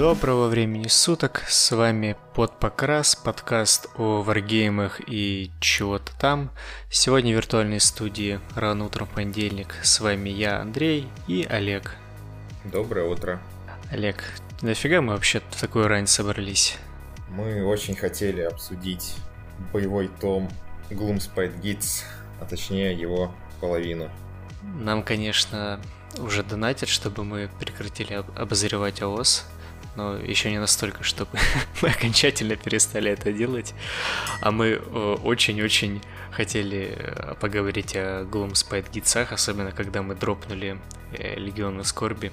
Доброго времени суток, с вами Подпокрас, подкаст о варгеймах и чего-то там. Сегодня в виртуальной студии рано утром понедельник. С вами я, Андрей и Олег. Доброе утро. Олег, нафига мы вообще в такую рань собрались? Мы очень хотели обсудить боевой том Gloomspite Gits, а точнее его половину. Нам, конечно, уже донатят, чтобы мы прекратили обозревать ООС, но еще не настолько, чтобы мы окончательно перестали это делать. А мы э, очень-очень хотели э, поговорить о Gloomspite гитсах, особенно когда мы дропнули э, Легионы Скорби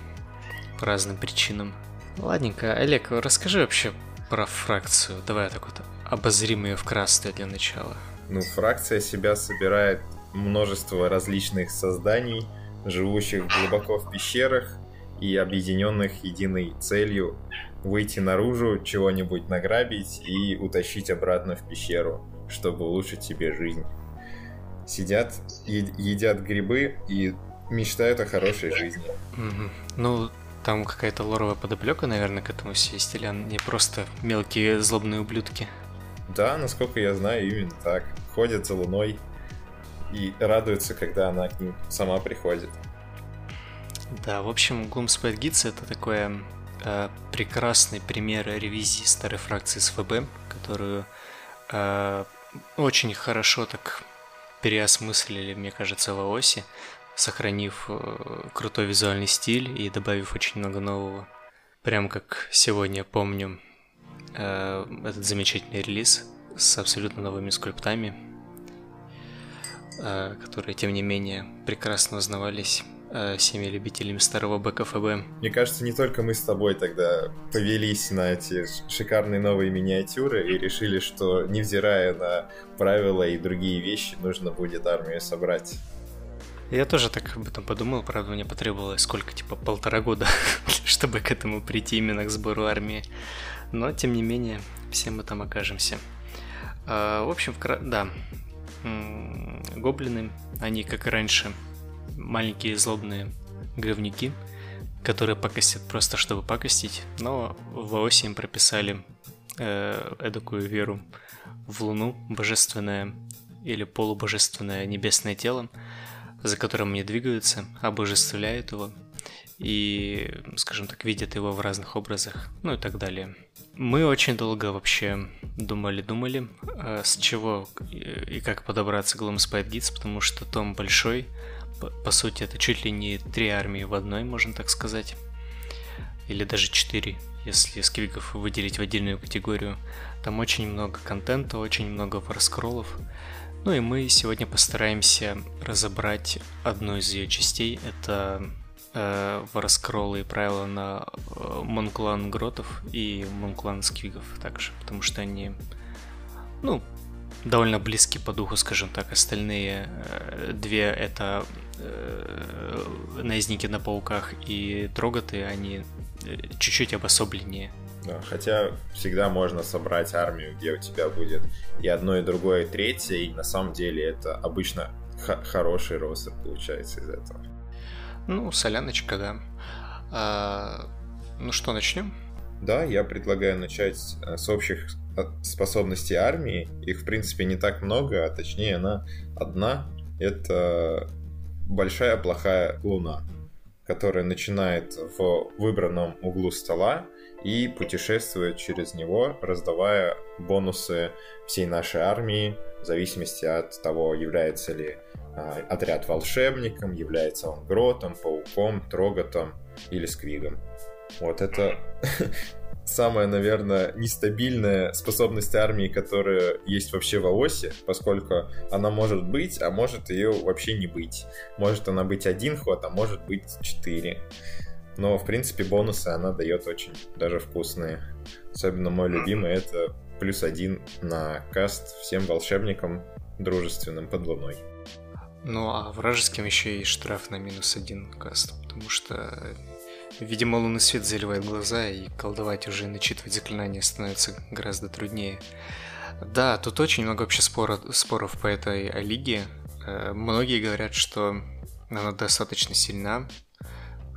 по разным причинам. Ладненько, Олег, расскажи вообще про фракцию. Давай так вот обозрим ее вкратце для начала. Ну, фракция себя собирает множество различных созданий, живущих глубоко в пещерах, и объединенных единой целью выйти наружу, чего-нибудь награбить и утащить обратно в пещеру, чтобы улучшить себе жизнь. Сидят, едят грибы и мечтают о хорошей жизни. Mm-hmm. Ну, там какая-то лоровая подоплека, наверное, к этому все есть, или они просто мелкие злобные ублюдки? Да, насколько я знаю, именно так. Ходят за луной и радуются, когда она к ним сама приходит. Да, в общем, Gloomspite Gits это такое э, прекрасный пример ревизии старой фракции СВБ, которую э, очень хорошо так переосмыслили, мне кажется, в ООСе, сохранив э, крутой визуальный стиль и добавив очень много нового. Прям как сегодня помню э, этот замечательный релиз с абсолютно новыми скульптами, э, которые, тем не менее, прекрасно узнавались э, всеми любителями старого БКФБ. Мне кажется, не только мы с тобой тогда повелись на эти шикарные новые миниатюры и решили, что невзирая на правила и другие вещи, нужно будет армию собрать. Я тоже так об этом подумал, правда, мне потребовалось сколько, типа полтора года, чтобы к этому прийти именно к сбору армии. Но, тем не менее, все мы там окажемся. А, в общем, вкра... да, гоблины, они, как и раньше, маленькие злобные говнюки, которые пакостят просто чтобы пакостить, но в оси им прописали э, эдакую веру в Луну, божественное или полубожественное небесное тело, за которым они двигаются, обожествляют его и, скажем так, видят его в разных образах, ну и так далее. Мы очень долго вообще думали-думали, э, с чего и как подобраться к Gloomspite Gits, потому что том большой, по, сути, это чуть ли не три армии в одной, можно так сказать. Или даже четыре, если сквигов выделить в отдельную категорию. Там очень много контента, очень много варскроллов. Ну и мы сегодня постараемся разобрать одну из ее частей. Это э, варскроллы и правила на э, Монклан Гротов и Монклан Сквигов также, потому что они, ну, довольно близки по духу, скажем так. Остальные э, две это э, наездники на пауках и троготы, они э, чуть-чуть обособленнее. Да, хотя всегда можно собрать армию, где у тебя будет и одно, и другое, и третье, и на самом деле это обычно хороший ростер получается из этого. Ну, соляночка, да. А, ну что, начнем? Да, я предлагаю начать с общих способностей армии. Их, в принципе, не так много, а точнее она одна. Это большая плохая луна, которая начинает в выбранном углу стола и путешествует через него, раздавая бонусы всей нашей армии в зависимости от того, является ли а, отряд волшебником, является он гротом, пауком, троготом или сквигом. Вот это самая, наверное, нестабильная способность армии, которая есть вообще в АОСе, поскольку она может быть, а может ее вообще не быть. Может она быть один ход, а может быть четыре. Но, в принципе, бонусы она дает очень даже вкусные. Особенно мой любимый это плюс один на каст всем волшебникам дружественным под луной. Ну а вражеским еще и штраф на минус один каст, потому что Видимо, лунный свет заливает глаза, и колдовать уже и начитывать заклинания становится гораздо труднее. Да, тут очень много вообще споров, споров по этой лиге. Э, многие говорят, что она достаточно сильна,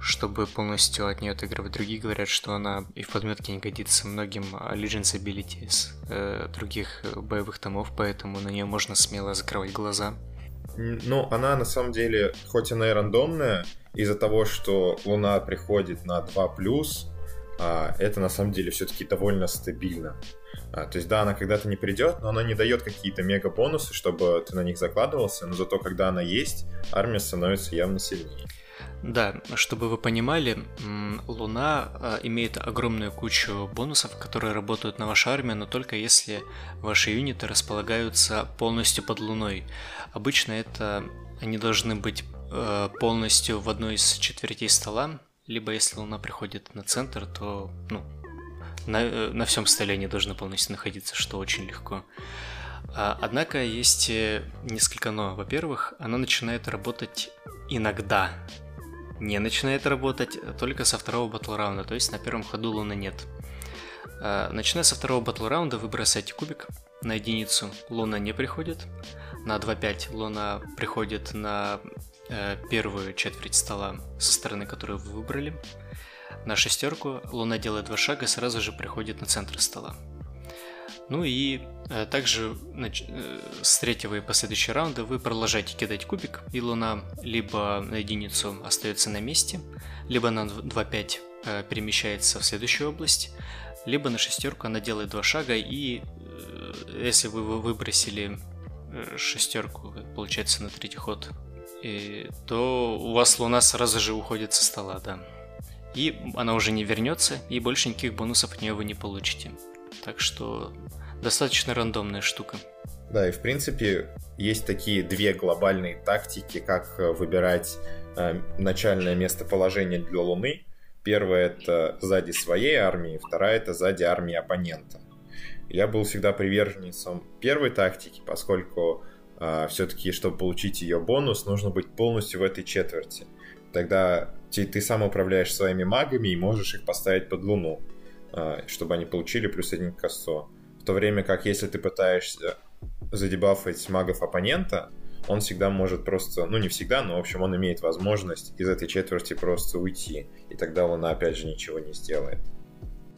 чтобы полностью от нее отыгрывать. Другие говорят, что она и в подметке не годится многим Allegiance Abilities э, других боевых томов, поэтому на нее можно смело закрывать глаза. Ну, она на самом деле, хоть она и рандомная, из-за того, что Луна приходит на 2+, а, это на самом деле все-таки довольно стабильно. А, то есть, да, она когда-то не придет, но она не дает какие-то мега-бонусы, чтобы ты на них закладывался, но зато, когда она есть, армия становится явно сильнее. Да, чтобы вы понимали, Луна а, имеет огромную кучу бонусов, которые работают на вашей армии, но только если ваши юниты располагаются полностью под Луной. Обычно это они должны быть э, полностью в одной из четвертей стола, либо если Луна приходит на центр, то ну, на, э, на всем столе они должны полностью находиться, что очень легко. А, однако есть э, несколько но. Во-первых, она начинает работать иногда, не начинает работать только со второго батл раунда, то есть на первом ходу луны нет. А, начиная со второго батл раунда вы бросаете кубик на единицу, луна не приходит. На 2-5 луна приходит на э, первую четверть стола со стороны, которую вы выбрали. На шестерку луна делает два шага и сразу же приходит на центр стола. Ну и э, также э, с третьего и последующего раунда вы продолжаете кидать кубик, и луна либо на единицу остается на месте, либо на 2-5 э, перемещается в следующую область, либо на шестерку она делает два шага, и если вы выбросили шестерку, получается, на третий ход, то у вас луна сразу же уходит со стола, да. И она уже не вернется, и больше никаких бонусов от нее вы не получите. Так что достаточно рандомная штука. Да, и в принципе есть такие две глобальные тактики, как э, выбирать э, начальное местоположение для Луны. Первая это сзади своей армии, вторая это сзади армии оппонента. Я был всегда приверженцем первой тактики, поскольку э, все-таки, чтобы получить ее бонус, нужно быть полностью в этой четверти. Тогда ты, ты сам управляешь своими магами и можешь их поставить под Луну, э, чтобы они получили плюс один косо. То время как если ты пытаешься задебафать магов оппонента, он всегда может просто, ну не всегда, но в общем он имеет возможность из этой четверти просто уйти, и тогда Луна опять же ничего не сделает.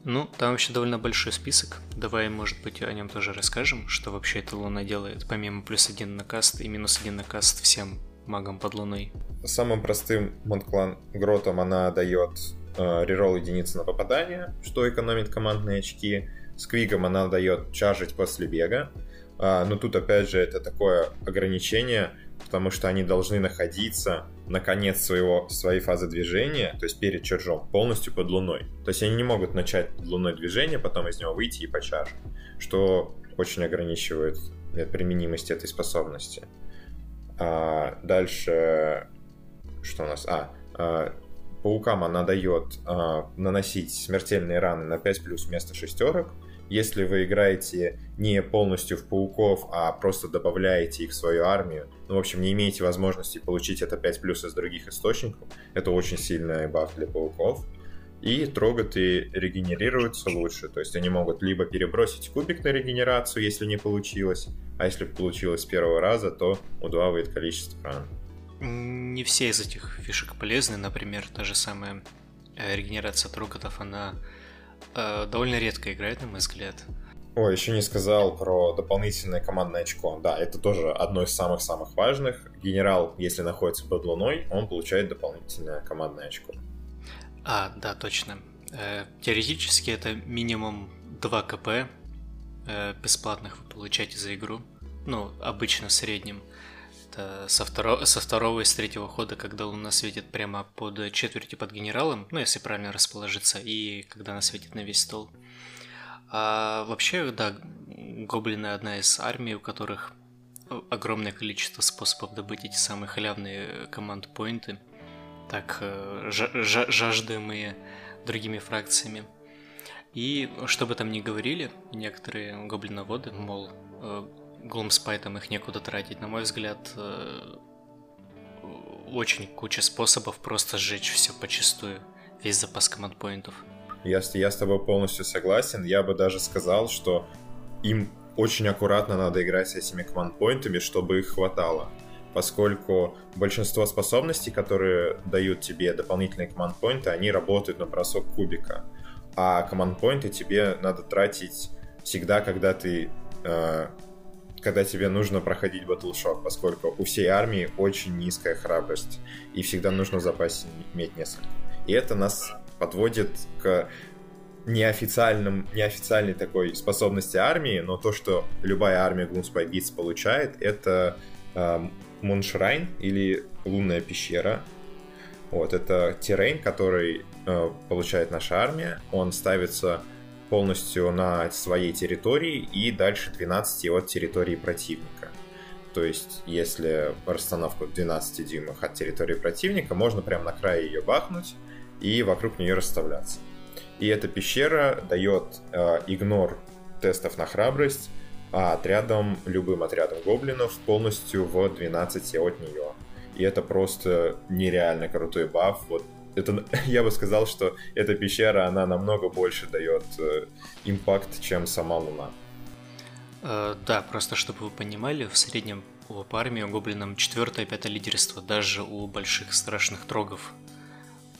Ну, там вообще довольно большой список. Давай, может быть, о нем тоже расскажем, что вообще эта Луна делает, помимо плюс один на каст и минус один на каст всем магом под Луной. Самым простым Монклан Гротом она дает э, реролл единицы на попадание, что экономит командные очки. С Квигом она дает чаржить после бега. А, но тут, опять же, это такое ограничение, потому что они должны находиться на конец своего, своей фазы движения, то есть перед чаржом, полностью под луной. То есть они не могут начать под луной движение, потом из него выйти и почаржить, что очень ограничивает применимость этой способности. А, дальше, что у нас? А, а паукам она дает а, наносить смертельные раны на 5 плюс вместо шестерок. Если вы играете не полностью в пауков, а просто добавляете их в свою армию, ну, в общем, не имеете возможности получить это 5 плюс из других источников, это очень сильный баф для пауков. И троготы регенерируются лучше, то есть они могут либо перебросить кубик на регенерацию, если не получилось, а если получилось с первого раза, то удваивает количество ран. Не все из этих фишек полезны, например, та же самая э, регенерация троготов, она э, довольно редко играет, на мой взгляд. О, еще не сказал про дополнительное командное очко. Да, это тоже одно из самых-самых важных. Генерал, если находится под луной, он получает дополнительное командное очко. А, да, точно. Э, теоретически это минимум 2 КП э, бесплатных вы получаете за игру. Ну, обычно в среднем. Это со, второго, со второго и с третьего хода, когда Луна светит прямо под четвертью под генералом, ну, если правильно расположиться, и когда она светит на весь стол. А вообще, да, гоблины одна из армий, у которых огромное количество способов добыть эти самые халявные команд-поинты, так э, жаждаемые другими фракциями. И что бы там ни говорили, некоторые гоблиноводы, мол, э, Глумспайтам их некуда тратить. На мой взгляд, э, очень куча способов просто сжечь все почистую, весь запас команд-поинтов. Я, я с тобой полностью согласен. Я бы даже сказал, что им очень аккуратно надо играть с этими команд-поинтами, чтобы их хватало. поскольку большинство способностей, которые дают тебе дополнительные команд-поинты, они работают на бросок кубика. А команд-поинты тебе надо тратить всегда, когда ты э, когда тебе нужно проходить батлшок, поскольку у всей армии очень низкая храбрость, и всегда нужно в запасе иметь несколько. И это нас подводит к неофициальным, неофициальной такой способности армии, но то, что любая армия Gloomspite Beats получает, это э, Муншрайн или Лунная пещера. Вот, это террейн, который э, получает наша армия. Он ставится полностью на своей территории и дальше 12 от территории противника. То есть, если расстановку 12 дюймах от территории противника, можно прямо на крае ее бахнуть и вокруг нее расставляться. И эта пещера дает э, игнор тестов на храбрость, а отрядом, любым отрядом гоблинов полностью в 12 от нее. И это просто нереально крутой баф. Вот это, я бы сказал, что эта пещера, она намного больше дает э, импакт, чем сама Луна. Э, да, просто чтобы вы понимали, в среднем у армии у гоблинам четвертое, пятое лидерство, даже у больших страшных трогов.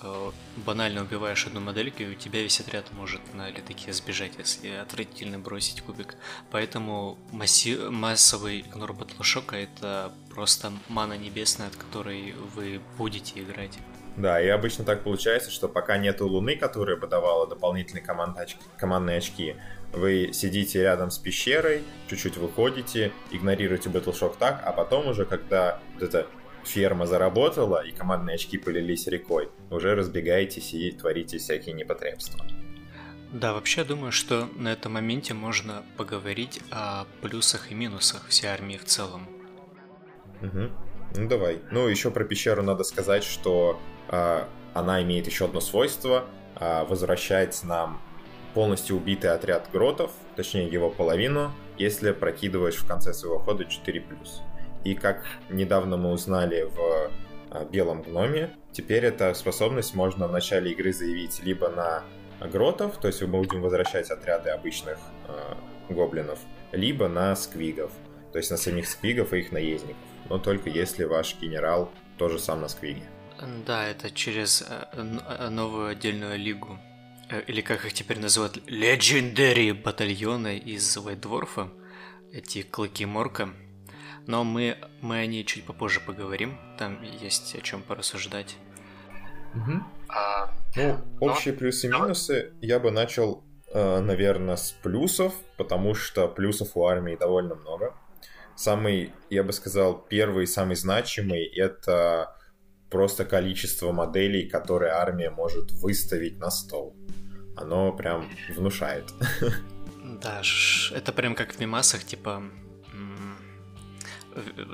Э, банально убиваешь одну модельку, и у тебя весь отряд может на летаке сбежать, если отвратительно бросить кубик. Поэтому масси... массовый игнор батлшока это просто мана небесная, от которой вы будете играть. Да, и обычно так получается, что пока нету Луны, которая бы давала дополнительные команд очки, командные очки, вы сидите рядом с пещерой, чуть-чуть выходите, игнорируете Battleshock так, а потом уже, когда вот эта ферма заработала и командные очки полились рекой, уже разбегаетесь и творите всякие непотребства. Да, вообще думаю, что на этом моменте можно поговорить о плюсах и минусах всей армии в целом. Угу. Ну давай. Ну еще про пещеру надо сказать, что она имеет еще одно свойство, э, возвращает нам полностью убитый отряд гротов, точнее его половину, если прокидываешь в конце своего хода 4+. И как недавно мы узнали в э, белом гноме, теперь эта способность можно в начале игры заявить либо на гротов, то есть мы будем возвращать отряды обычных э, гоблинов, либо на сквигов, то есть на самих сквигов и их наездников но только если ваш генерал тоже сам на сквиге. Да, это через э, э, новую отдельную лигу. Э, или как их теперь называют, Legendary батальоны из Вайтдворфа. Эти клыки Морка. Но мы, мы о ней чуть попозже поговорим. Там есть о чем порассуждать. Угу. А, ну, общие но... плюсы и минусы я бы начал, наверное, с плюсов, потому что плюсов у армии довольно много самый, я бы сказал, первый, самый значимый — это просто количество моделей, которые армия может выставить на стол. Оно прям внушает. Да, это прям как в мимасах, типа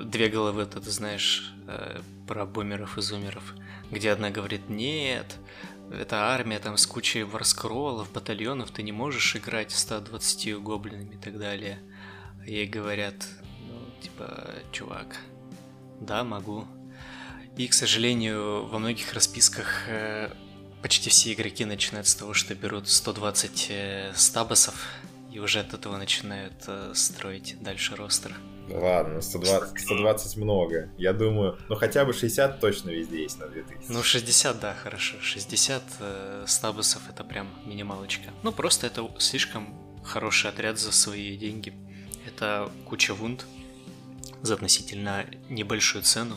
две головы, это ты знаешь, э, про бумеров и зумеров, где одна говорит, нет, это армия там с кучей варскроллов, батальонов, ты не можешь играть 120 гоблинами и так далее. Ей говорят, типа, чувак, да, могу. И, к сожалению, во многих расписках э, почти все игроки начинают с того, что берут 120 э, стабасов и уже от этого начинают э, строить дальше ростер. Ладно, 120, 120 много. Я думаю, ну хотя бы 60 точно везде есть на 2000. Ну 60, да, хорошо. 60 э, стабусов это прям минималочка. Ну просто это слишком хороший отряд за свои деньги. Это куча вунд, за относительно небольшую цену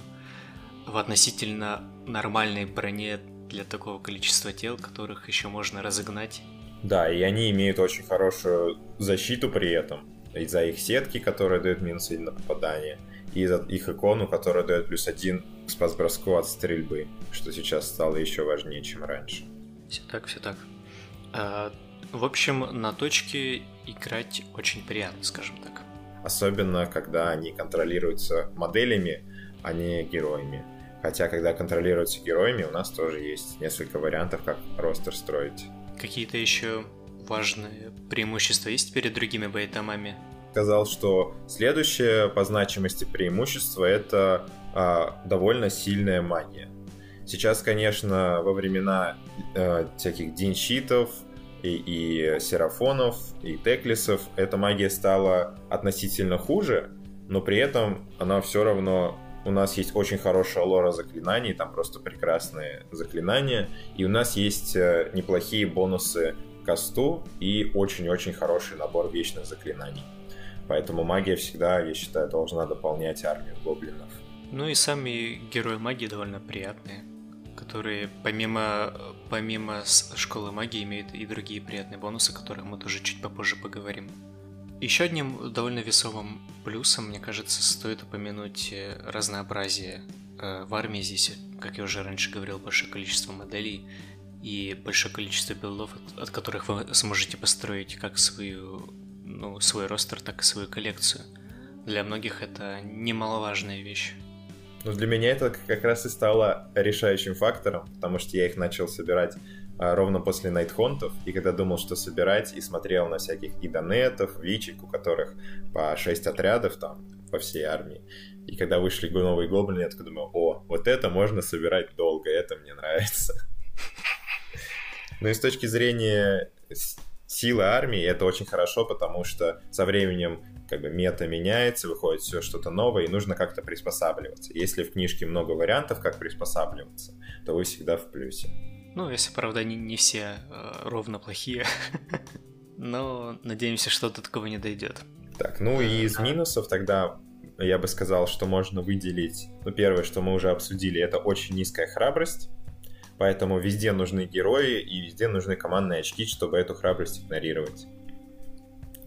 в относительно нормальной броне для такого количества тел, которых еще можно разогнать. Да, и они имеют очень хорошую защиту при этом. Из-за их сетки, которая дает минус один на попадание, и за их икону, которая дает плюс один к спас-броску от стрельбы, что сейчас стало еще важнее, чем раньше. Все так, все так. А, в общем, на точке играть очень приятно, скажем так особенно когда они контролируются моделями, а не героями. Хотя, когда контролируются героями, у нас тоже есть несколько вариантов, как ростер строить. Какие-то еще важные преимущества есть перед другими байтомами? Сказал, что следующее по значимости преимущество это а, довольно сильная магия. Сейчас, конечно, во времена э, всяких динщитов, и, и серафонов, и теклисов эта магия стала относительно хуже, но при этом она все равно у нас есть очень хорошая лора заклинаний, там просто прекрасные заклинания, и у нас есть э, неплохие бонусы касту и очень-очень хороший набор вечных заклинаний. Поэтому магия всегда, я считаю, должна дополнять армию гоблинов. Ну и сами герои магии довольно приятные, которые помимо, помимо школы магии имеют и другие приятные бонусы, о которых мы тоже чуть попозже поговорим. Еще одним довольно весомым плюсом, мне кажется, стоит упомянуть э, разнообразие. Э, в армии здесь, как я уже раньше говорил, большое количество моделей и большое количество билдов, от которых вы сможете построить как свою, ну, свой ростер, так и свою коллекцию. Для многих это немаловажная вещь. Ну, для меня это как раз и стало решающим фактором, потому что я их начал собирать ровно после найтхонтов, и когда думал, что собирать, и смотрел на всяких идонетов, вичек, у которых по 6 отрядов там по всей армии. И когда вышли новые гоблины, я такой думаю, о, вот это можно собирать долго, это мне нравится. Ну и с точки зрения силы армии это очень хорошо, потому что со временем как бы мета меняется, выходит все что-то новое, и нужно как-то приспосабливаться. Если в книжке много вариантов, как приспосабливаться, то вы всегда в плюсе. Ну, если, правда, не, не все э, ровно плохие. Но надеемся, что до такого не дойдет. Так, ну и из минусов тогда я бы сказал, что можно выделить... Ну, первое, что мы уже обсудили, это очень низкая храбрость. Поэтому везде нужны герои и везде нужны командные очки, чтобы эту храбрость игнорировать.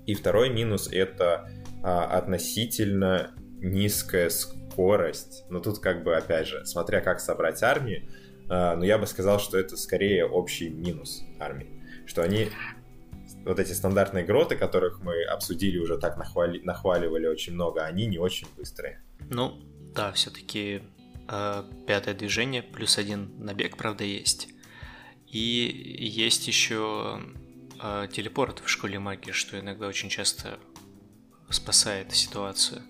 И второй минус это а, относительно низкая скорость. Но тут как бы, опять же, смотря как собрать армию, но я бы сказал, что это скорее общий минус армии. Что они вот эти стандартные гроты, которых мы обсудили уже так нахвали, нахваливали очень много, они не очень быстрые. Ну, да, все-таки э, пятое движение плюс один набег, правда, есть. И есть еще э, телепорт в школе магии, что иногда очень часто спасает ситуацию.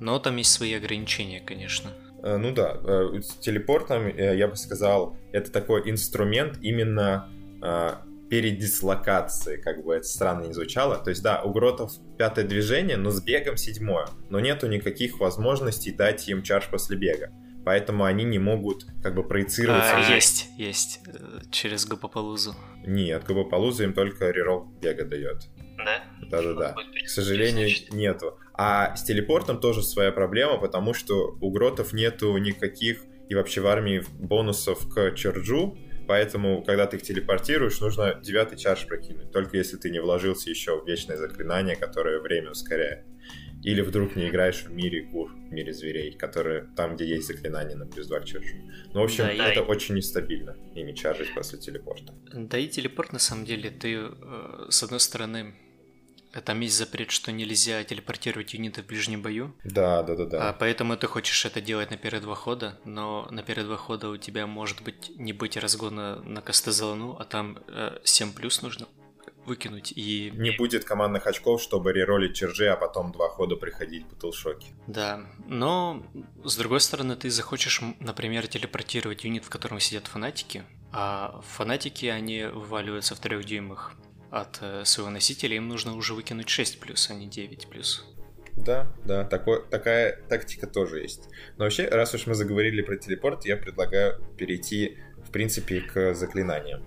Но там есть свои ограничения, конечно. Э, ну да, э, с телепортом, э, я бы сказал, это такой инструмент именно перед дислокацией, как бы это странно не звучало. То есть, да, у гротов пятое движение, но с бегом седьмое. Но нету никаких возможностей дать им чарж после бега. Поэтому они не могут как бы проецироваться. А, есть, есть. Через Губополузу. Нет, Губополузу им только рерол бега дает. Да? Да-да-да. К сожалению, нету. А с телепортом тоже своя проблема, потому что у гротов нету никаких и вообще в армии бонусов к чарджу, поэтому, когда ты их телепортируешь, нужно девятый чардж прокинуть, только если ты не вложился еще в вечное заклинание, которое время ускоряет. Или вдруг не играешь в мире гур, в мире зверей, которые там, где есть заклинание на плюс 2 к чарджу. Ну, в общем, да, это и... очень нестабильно, ими чаржить после телепорта. Да и телепорт, на самом деле, ты, э, с одной стороны, там есть запрет, что нельзя телепортировать юниты в ближнем бою. Да, да, да, да. А поэтому ты хочешь это делать на первые два хода, но на первые два хода у тебя может быть не быть разгона на Кастезелану, а там э, 7 плюс нужно выкинуть и... Не будет командных очков, чтобы реролить чержи, а потом два хода приходить по толшоке. Да, но с другой стороны ты захочешь, например, телепортировать юнит, в котором сидят фанатики, а фанатики, они вываливаются в трех дюймах от э, своего носителя, им нужно уже выкинуть 6 плюс, а не 9 плюс. Да, да, такой, такая тактика тоже есть. Но вообще, раз уж мы заговорили про телепорт, я предлагаю перейти, в принципе, к заклинаниям.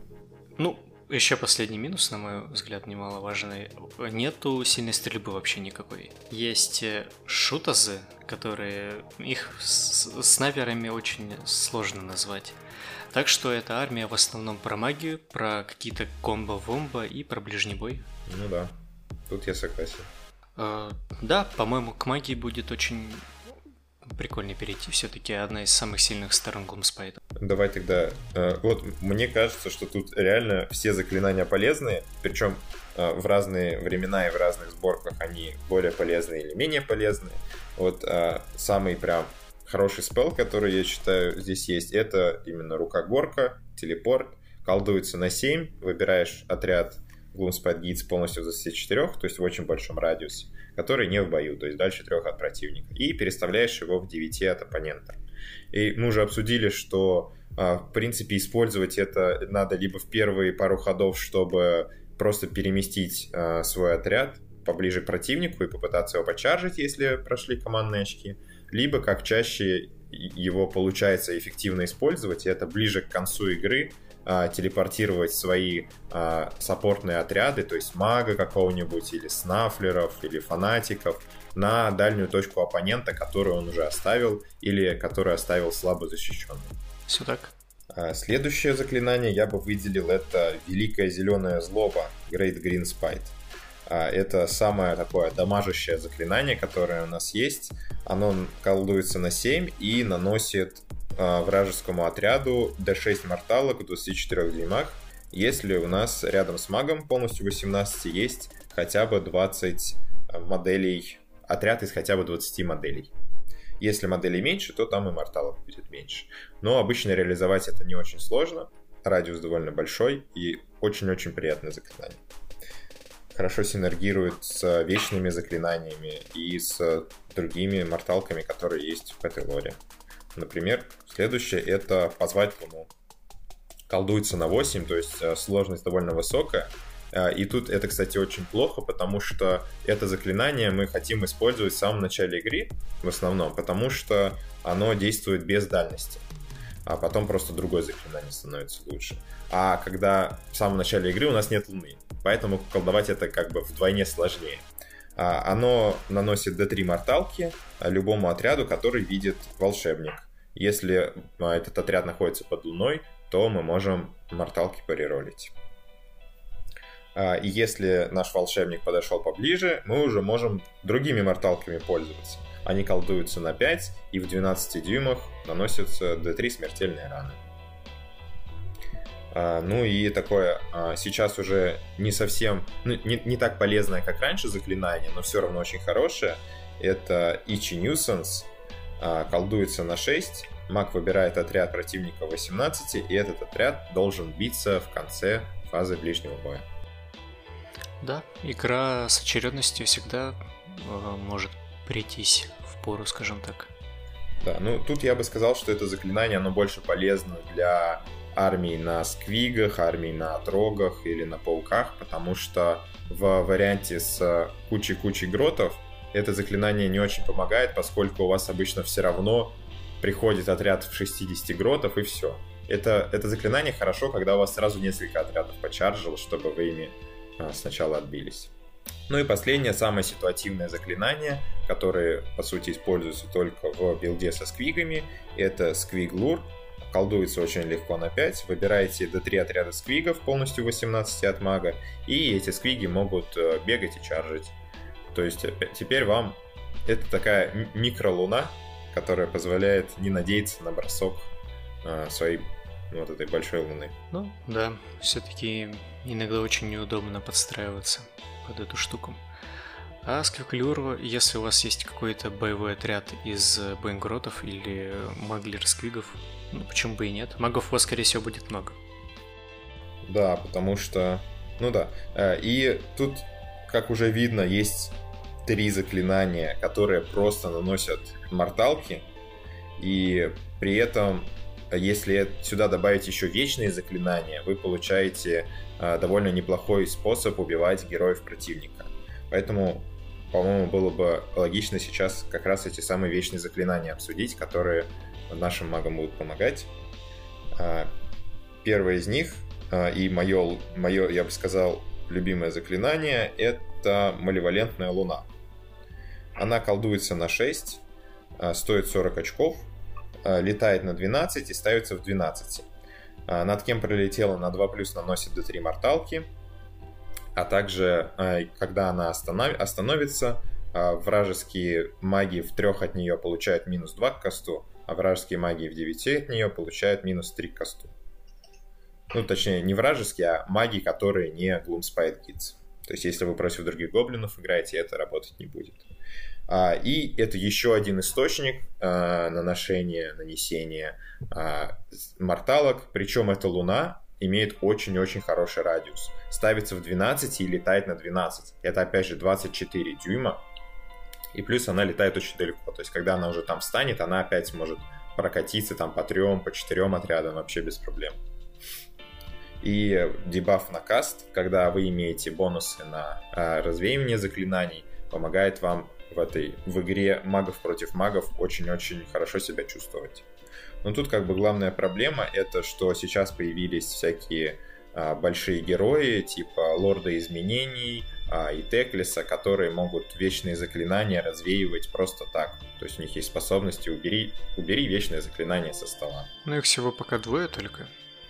Ну, еще последний минус, на мой взгляд, немаловажный. Нету сильной стрельбы вообще никакой. Есть э, шутазы, которые... Их с снайперами очень сложно назвать. Так что эта армия в основном про магию, про какие-то комбо-вомбо и про ближний бой. Ну да, тут я согласен. Uh, да, по-моему, к магии будет очень прикольно перейти. Все-таки одна из самых сильных сторон Gloomspite. Давай тогда... Uh, вот мне кажется, что тут реально все заклинания полезные, причем uh, в разные времена и в разных сборках они более полезные или менее полезные. Вот самый прям хороший спел, который я считаю здесь есть, это именно рука-горка, телепорт, колдуется на 7, выбираешь отряд Gloomspite Gates полностью за все четырех, то есть в очень большом радиусе, который не в бою, то есть дальше трех от противника, и переставляешь его в 9 от оппонента. И мы уже обсудили, что а, в принципе использовать это надо либо в первые пару ходов, чтобы просто переместить а, свой отряд поближе к противнику и попытаться его почаржить, если прошли командные очки, либо как чаще его получается эффективно использовать, и это ближе к концу игры, а, телепортировать свои а, саппортные отряды, то есть мага какого-нибудь, или снафлеров, или фанатиков, на дальнюю точку оппонента, которую он уже оставил, или который оставил слабо защищенным. Все так. А, следующее заклинание я бы выделил, это Великая Зеленая Злоба, Great Green Spite. А, это самое такое дамажащее заклинание, которое у нас есть. Оно колдуется на 7 и наносит а, вражескому отряду d6 морталок в 24 дюймах, если у нас рядом с магом полностью 18 есть хотя бы 20 моделей, отряд из хотя бы 20 моделей. Если моделей меньше, то там и морталок будет меньше. Но обычно реализовать это не очень сложно. Радиус довольно большой и очень-очень приятное заклинание. Хорошо синергирует с вечными заклинаниями и с другими морталками, которые есть в этой лоре. Например, следующее это позвать Луну. Колдуется на 8, то есть э, сложность довольно высокая. Э, и тут это, кстати, очень плохо, потому что это заклинание мы хотим использовать в самом начале игры, в основном, потому что оно действует без дальности. А потом просто другое заклинание становится лучше. А когда в самом начале игры у нас нет луны, поэтому колдовать это как бы вдвойне сложнее. А, оно наносит d3 морталки любому отряду, который видит волшебник. Если а, этот отряд находится под луной, то мы можем морталки переролить. А, и если наш волшебник подошел поближе, мы уже можем другими морталками пользоваться. Они колдуются на 5 и в 12 дюймах наносятся d3 смертельные раны. А, ну и такое а, сейчас уже не совсем, ну, не, не так полезное, как раньше заклинание, но все равно очень хорошее. Это Ичи Nuisance, колдуется на 6, маг выбирает отряд противника 18, и этот отряд должен биться в конце фазы ближнего боя. Да, игра с очередностью всегда э, может прийтись в пору, скажем так. Да, ну тут я бы сказал, что это заклинание, оно больше полезно для армий на сквигах, армий на трогах или на пауках, потому что в варианте с кучей-кучей гротов это заклинание не очень помогает, поскольку у вас обычно все равно приходит отряд в 60 гротов и все. Это, это заклинание хорошо, когда у вас сразу несколько отрядов почаржило, чтобы вы ими а, сначала отбились. Ну и последнее, самое ситуативное заклинание, которое, по сути, используется только в билде со сквигами, это сквиглур. Колдуется очень легко на 5. Выбираете до 3 отряда сквигов, полностью 18 от мага, и эти сквиги могут э, бегать и чаржить. То есть теперь вам это такая микролуна, которая позволяет не надеяться на бросок э, своей вот этой большой луны. Ну, да, все-таки иногда очень неудобно подстраиваться под эту штуку. А сквиклюру, если у вас есть какой-то боевой отряд из бэнгротов или маглер-сквигов, ну почему бы и нет? Магов у вас, скорее всего, будет много. Да, потому что... Ну да. Э, и тут, как уже видно, есть три заклинания, которые просто наносят морталки, и при этом если сюда добавить еще вечные заклинания, вы получаете э, довольно неплохой способ убивать героев противника. Поэтому, по-моему, было бы логично сейчас как раз эти самые вечные заклинания обсудить, которые нашим магам будут помогать. Э, первое из них, э, и мое, мое, я бы сказал, любимое заклинание, это Маливалентная Луна. Она колдуется на 6, стоит 40 очков – летает на 12 и ставится в 12. Э, над кем пролетела на 2 плюс наносит до 3 морталки. А также, э, когда она останов... остановится, вражеские маги в трех от нее получают минус 2 к косту, а вражеские маги в 9 от нее получают минус 3 к косту. Ну, точнее, не вражеские, а маги, которые не Gloomspite Kids. То есть, если вы против других гоблинов играете, это работать не будет. А, и это еще один источник а, наношения, нанесения а, морталок. Причем эта луна имеет очень-очень хороший радиус. Ставится в 12 и летает на 12. Это опять же 24 дюйма. И плюс она летает очень далеко. То есть, когда она уже там встанет, она опять сможет прокатиться там по трем, по четырем отрядам вообще без проблем. И дебаф на каст, когда вы имеете бонусы на развеивание заклинаний, помогает вам в этой в игре магов против магов очень-очень хорошо себя чувствовать. Но тут как бы главная проблема это, что сейчас появились всякие а, большие герои типа Лорда Изменений а, и Теклиса, которые могут вечные заклинания развеивать просто так. То есть у них есть способности убери, убери вечное заклинание со стола. Ну их всего пока двое только.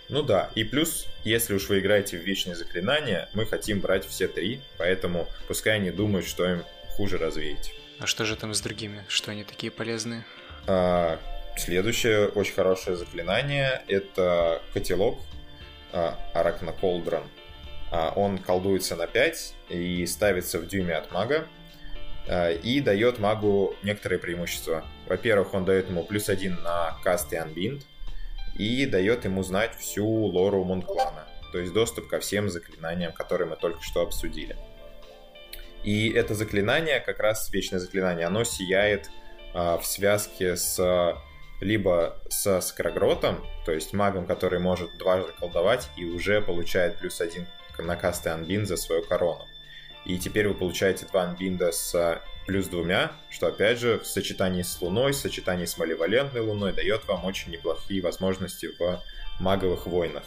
Ну да, и плюс, если уж вы играете в вечные заклинания, мы хотим брать все три, поэтому пускай они думают, что им хуже развеять. А что же там с другими? Что они такие полезные? А, следующее очень хорошее заклинание это котелок Аракна Колдрон. А, он колдуется на 5 и ставится в дюйме от мага. А, и дает магу некоторые преимущества. Во-первых, он дает ему плюс один на каст и анбинд. И дает ему знать всю лору Мунклана. То есть доступ ко всем заклинаниям, которые мы только что обсудили. И это заклинание, как раз вечное заклинание, оно сияет а, в связке с либо со Скрогротом, то есть магом, который может дважды колдовать и уже получает плюс один на касты анбин за свою корону. И теперь вы получаете два анбинда с плюс двумя, что опять же в сочетании с Луной, в сочетании с маливалентной Луной дает вам очень неплохие возможности в маговых войнах.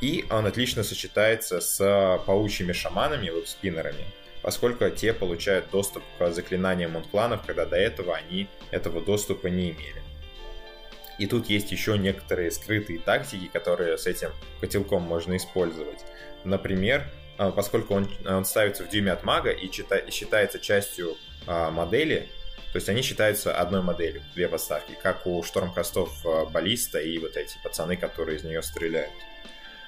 И он отлично сочетается с паучьими шаманами, веб-спиннерами, поскольку те получают доступ к заклинаниям мункланов, когда до этого они этого доступа не имели. И тут есть еще некоторые скрытые тактики, которые с этим котелком можно использовать. Например, а, поскольку он, он ставится в дюйме от мага и, чита, считается частью а, модели, то есть они считаются одной моделью, две подставки, как у штормкастов баллиста и вот эти пацаны, которые из нее стреляют.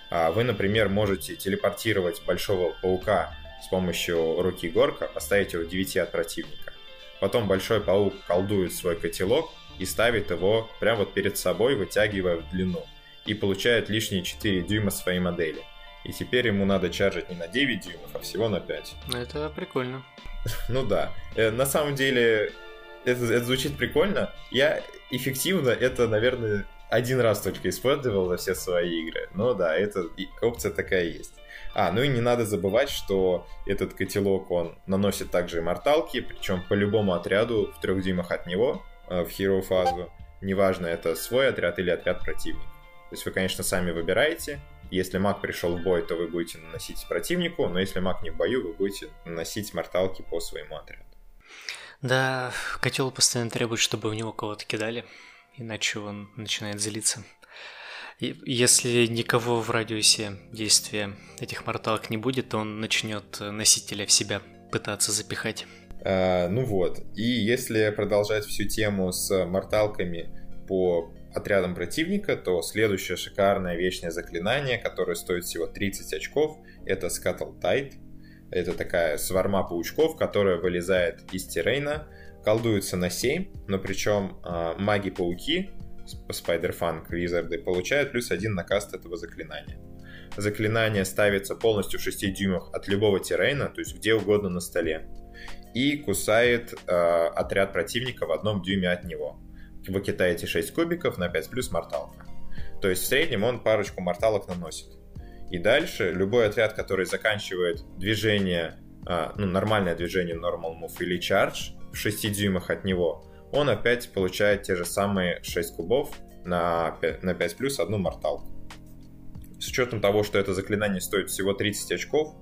А, вы, например, можете телепортировать большого паука с помощью руки горка, поставить его в 9 от противника. Потом большой паук колдует свой котелок и ставит его прямо вот перед собой, вытягивая в длину, и получает лишние 4 дюйма своей модели. И теперь ему надо чаржить не на 9 дюймов, а всего на 5. Ну, это прикольно. ну да. Э, на самом деле, это, это звучит прикольно. Я эффективно это, наверное, один раз только использовал за все свои игры. Но да, это опция такая есть. А, ну и не надо забывать, что этот котелок, он наносит также и морталки, причем по любому отряду в трех дюймах от него, в хиро фазу. Неважно, это свой отряд или отряд противника. То есть вы, конечно, сами выбираете. Если маг пришел в бой, то вы будете наносить противнику, но если маг не в бою, вы будете наносить морталки по своему отряду. Да, котел постоянно требует, чтобы в него кого-то кидали, иначе он начинает злиться. Если никого в радиусе действия этих морталок не будет, то он начнет носителя в себя пытаться запихать. А, ну вот. И если продолжать всю тему с морталками по отрядам противника, то следующее шикарное вечное заклинание, которое стоит всего 30 очков, это Scuttle Tide. Это такая сварма паучков, которая вылезает из террейна, колдуется на 7, но причем э, маги-пауки Spider-Funk Wizard получают плюс один на каст этого заклинания. Заклинание ставится полностью в 6 дюймах от любого террейна, то есть где угодно на столе, и кусает э, отряд противника в одном дюйме от него. Вы китаете 6 кубиков на 5 плюс морталка. То есть в среднем он парочку морталок наносит. И дальше любой отряд, который заканчивает движение, э, ну, нормальное движение Normal Move или Charge в 6 дюймах от него, он опять получает те же самые 6 кубов на 5, на 5 плюс одну морталку. С учетом того, что это заклинание стоит всего 30 очков,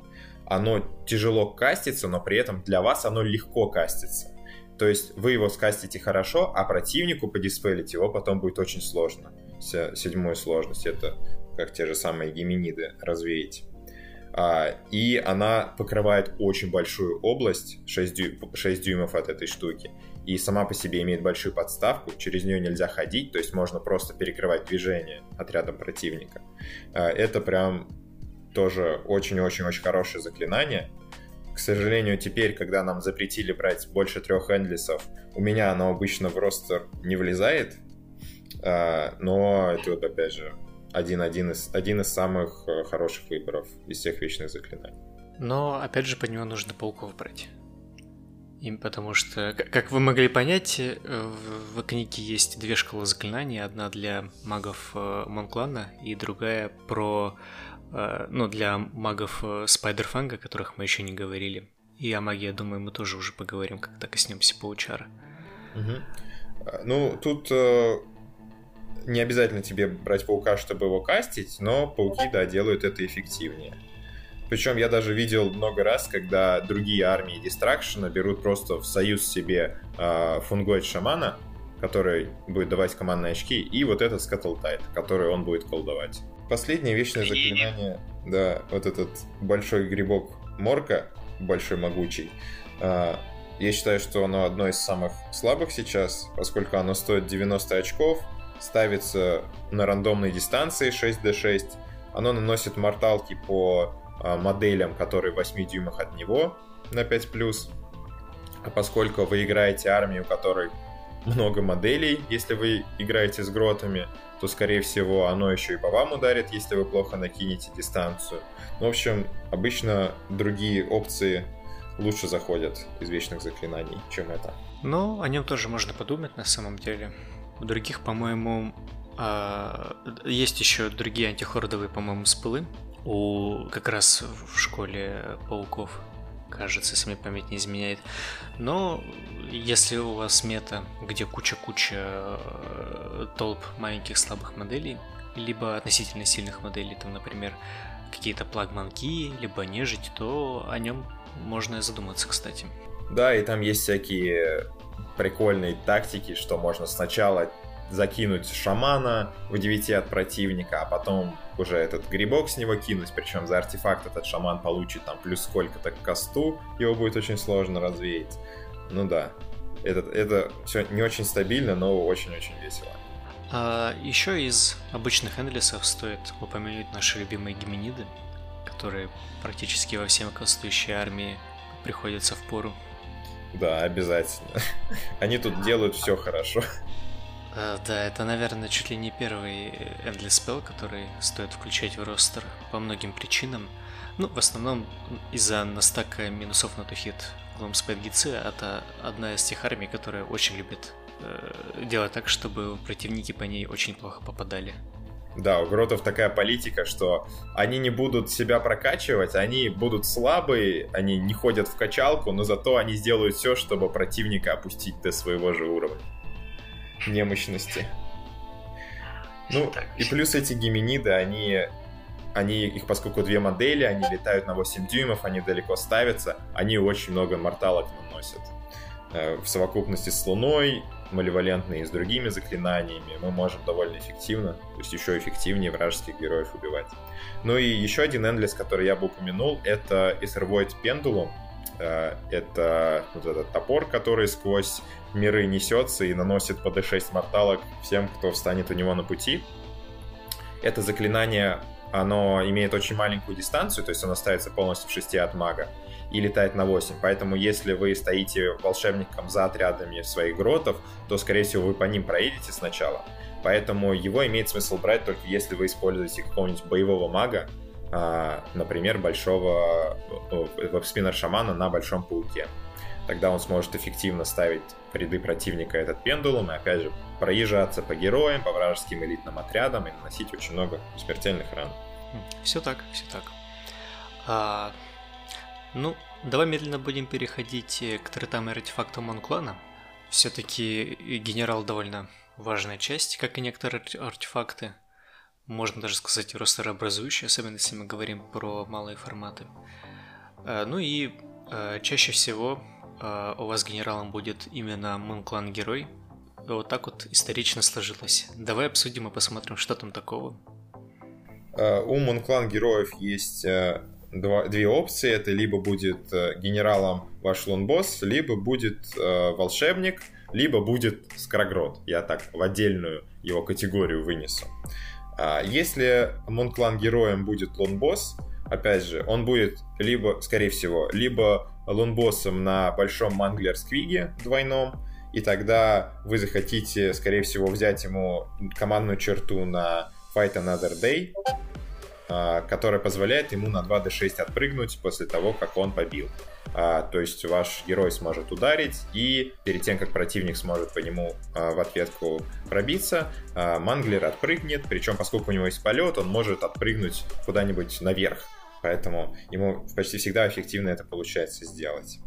оно тяжело кастится, но при этом для вас оно легко кастится. То есть вы его скастите хорошо, а противнику подиспелить его потом будет очень сложно. Седьмую сложность это как те же самые геминиды развеять. А, и она покрывает очень большую область, 6, дю... 6 дюймов от этой штуки и сама по себе имеет большую подставку, через нее нельзя ходить, то есть можно просто перекрывать движение отрядом противника. А, это прям тоже очень-очень-очень хорошее заклинание. К сожалению, теперь, когда нам запретили брать больше трех эндлисов, у меня оно обычно в ростер не влезает, а, но это вот опять же один, один, из, один из самых э, хороших выборов из всех вечных заклинаний. Но опять же, по нему нужно пауков брать. Им потому что, как вы могли понять, э, в книге есть две школы заклинаний. Одна для магов э, Монклана и другая про, ну, для магов Спайдерфанга, о которых мы еще не говорили. И о магии, я думаю, мы тоже уже поговорим, когда коснемся паучара. Угу. Ну, тут э, не обязательно тебе брать паука, чтобы его кастить, но пауки, да, делают это эффективнее. Причем я даже видел много раз, когда другие армии Destruction а берут просто в союз себе э, Fungoid шамана, который будет давать командные очки, и вот этот Scuttletide, который он будет колдовать. Последнее вечное заклинание, да, вот этот большой грибок Морка, большой могучий, э, я считаю, что оно одно из самых слабых сейчас, поскольку оно стоит 90 очков, ставится на рандомной дистанции 6d6, оно наносит морталки по а, моделям, которые в 8 дюймах от него на 5+. А поскольку вы играете армию, у которой много моделей, если вы играете с гротами, то, скорее всего, оно еще и по вам ударит, если вы плохо накинете дистанцию. Ну, в общем, обычно другие опции лучше заходят из вечных заклинаний, чем это. Ну, о нем тоже можно подумать на самом деле. У других, по-моему, а, есть еще другие антихордовые, по-моему, спылы. У как раз в школе пауков, кажется, если мне память не изменяет. Но если у вас мета, где куча-куча э, толп маленьких слабых моделей, либо относительно сильных моделей, там, например, какие-то плагманки, либо нежить, то о нем можно задуматься, кстати. Да, и там есть всякие прикольные тактики, что можно сначала закинуть шамана в 9 от противника, а потом уже этот грибок с него кинуть, причем за артефакт этот шаман получит там плюс сколько-то к косту, его будет очень сложно развеять. Ну да, это, это все не очень стабильно, но очень-очень весело. А еще из обычных эндлисов стоит упомянуть наши любимые геминиды, которые практически во всем кастующей армии приходятся в пору. Да, обязательно. Они тут делают все хорошо. Uh, да, это, наверное, чуть ли не первый Endless Spell, который стоит включать в ростер по многим причинам. Ну, в основном из-за настака минусов на тухит Гломспайт Гитсы. Это одна из тех армий, которая очень любит э, делать так, чтобы противники по ней очень плохо попадали. Да, у Гротов такая политика, что они не будут себя прокачивать, они будут слабые, они не ходят в качалку, но зато они сделают все, чтобы противника опустить до своего же уровня немощности. Ну, и плюс эти геминиды, они, они, их поскольку две модели, они летают на 8 дюймов, они далеко ставятся, они очень много морталок наносят. Э, в совокупности с Луной маливалентные и с другими заклинаниями, мы можем довольно эффективно, то есть еще эффективнее вражеских героев убивать. Ну и еще один эндлес, который я бы упомянул, это Ethervoid Pendulum. Э, это вот этот топор, который сквозь миры несется и наносит по d6 морталок всем, кто встанет у него на пути. Это заклинание, оно имеет очень маленькую дистанцию, то есть оно ставится полностью в 6 от мага и летает на 8. Поэтому если вы стоите волшебником за отрядами своих гротов, то, скорее всего, вы по ним проедете сначала. Поэтому его имеет смысл брать только если вы используете какого-нибудь боевого мага, например, большого веб-спиннер-шамана на большом пауке. Тогда он сможет эффективно ставить в ряды противника этот пендулум и, опять же, проезжаться по героям, по вражеским элитным отрядам и наносить очень много смертельных ран. Все так, все так. А, ну, давай медленно будем переходить э, к третам и артефактам Монклана. Все-таки генерал довольно важная часть, как и некоторые артефакты. Можно даже сказать ростерообразующие, особенно если мы говорим про малые форматы. Э, ну и э, чаще всего у вас генералом будет именно Монклан герой. Вот так вот исторично сложилось. Давай обсудим и посмотрим, что там такого. У Монклан героев есть два, две опции. Это либо будет э, генералом ваш лонбосс, либо будет э, волшебник, либо будет скрогрот. Я так в отдельную его категорию вынесу. А если Монклан героем будет лонбосс, опять же, он будет либо, скорее всего, либо лонбоссом на большом манглер сквиге двойном, и тогда вы захотите, скорее всего, взять ему командную черту на Fight Another Day, а, которая позволяет ему на 2d6 отпрыгнуть после того, как он побил. А, то есть ваш герой сможет ударить, и перед тем, как противник сможет по нему а, в ответку пробиться, манглер отпрыгнет, причем поскольку у него есть полет, он может отпрыгнуть куда-нибудь наверх. Поэтому ему почти всегда эффективно это получается сделать.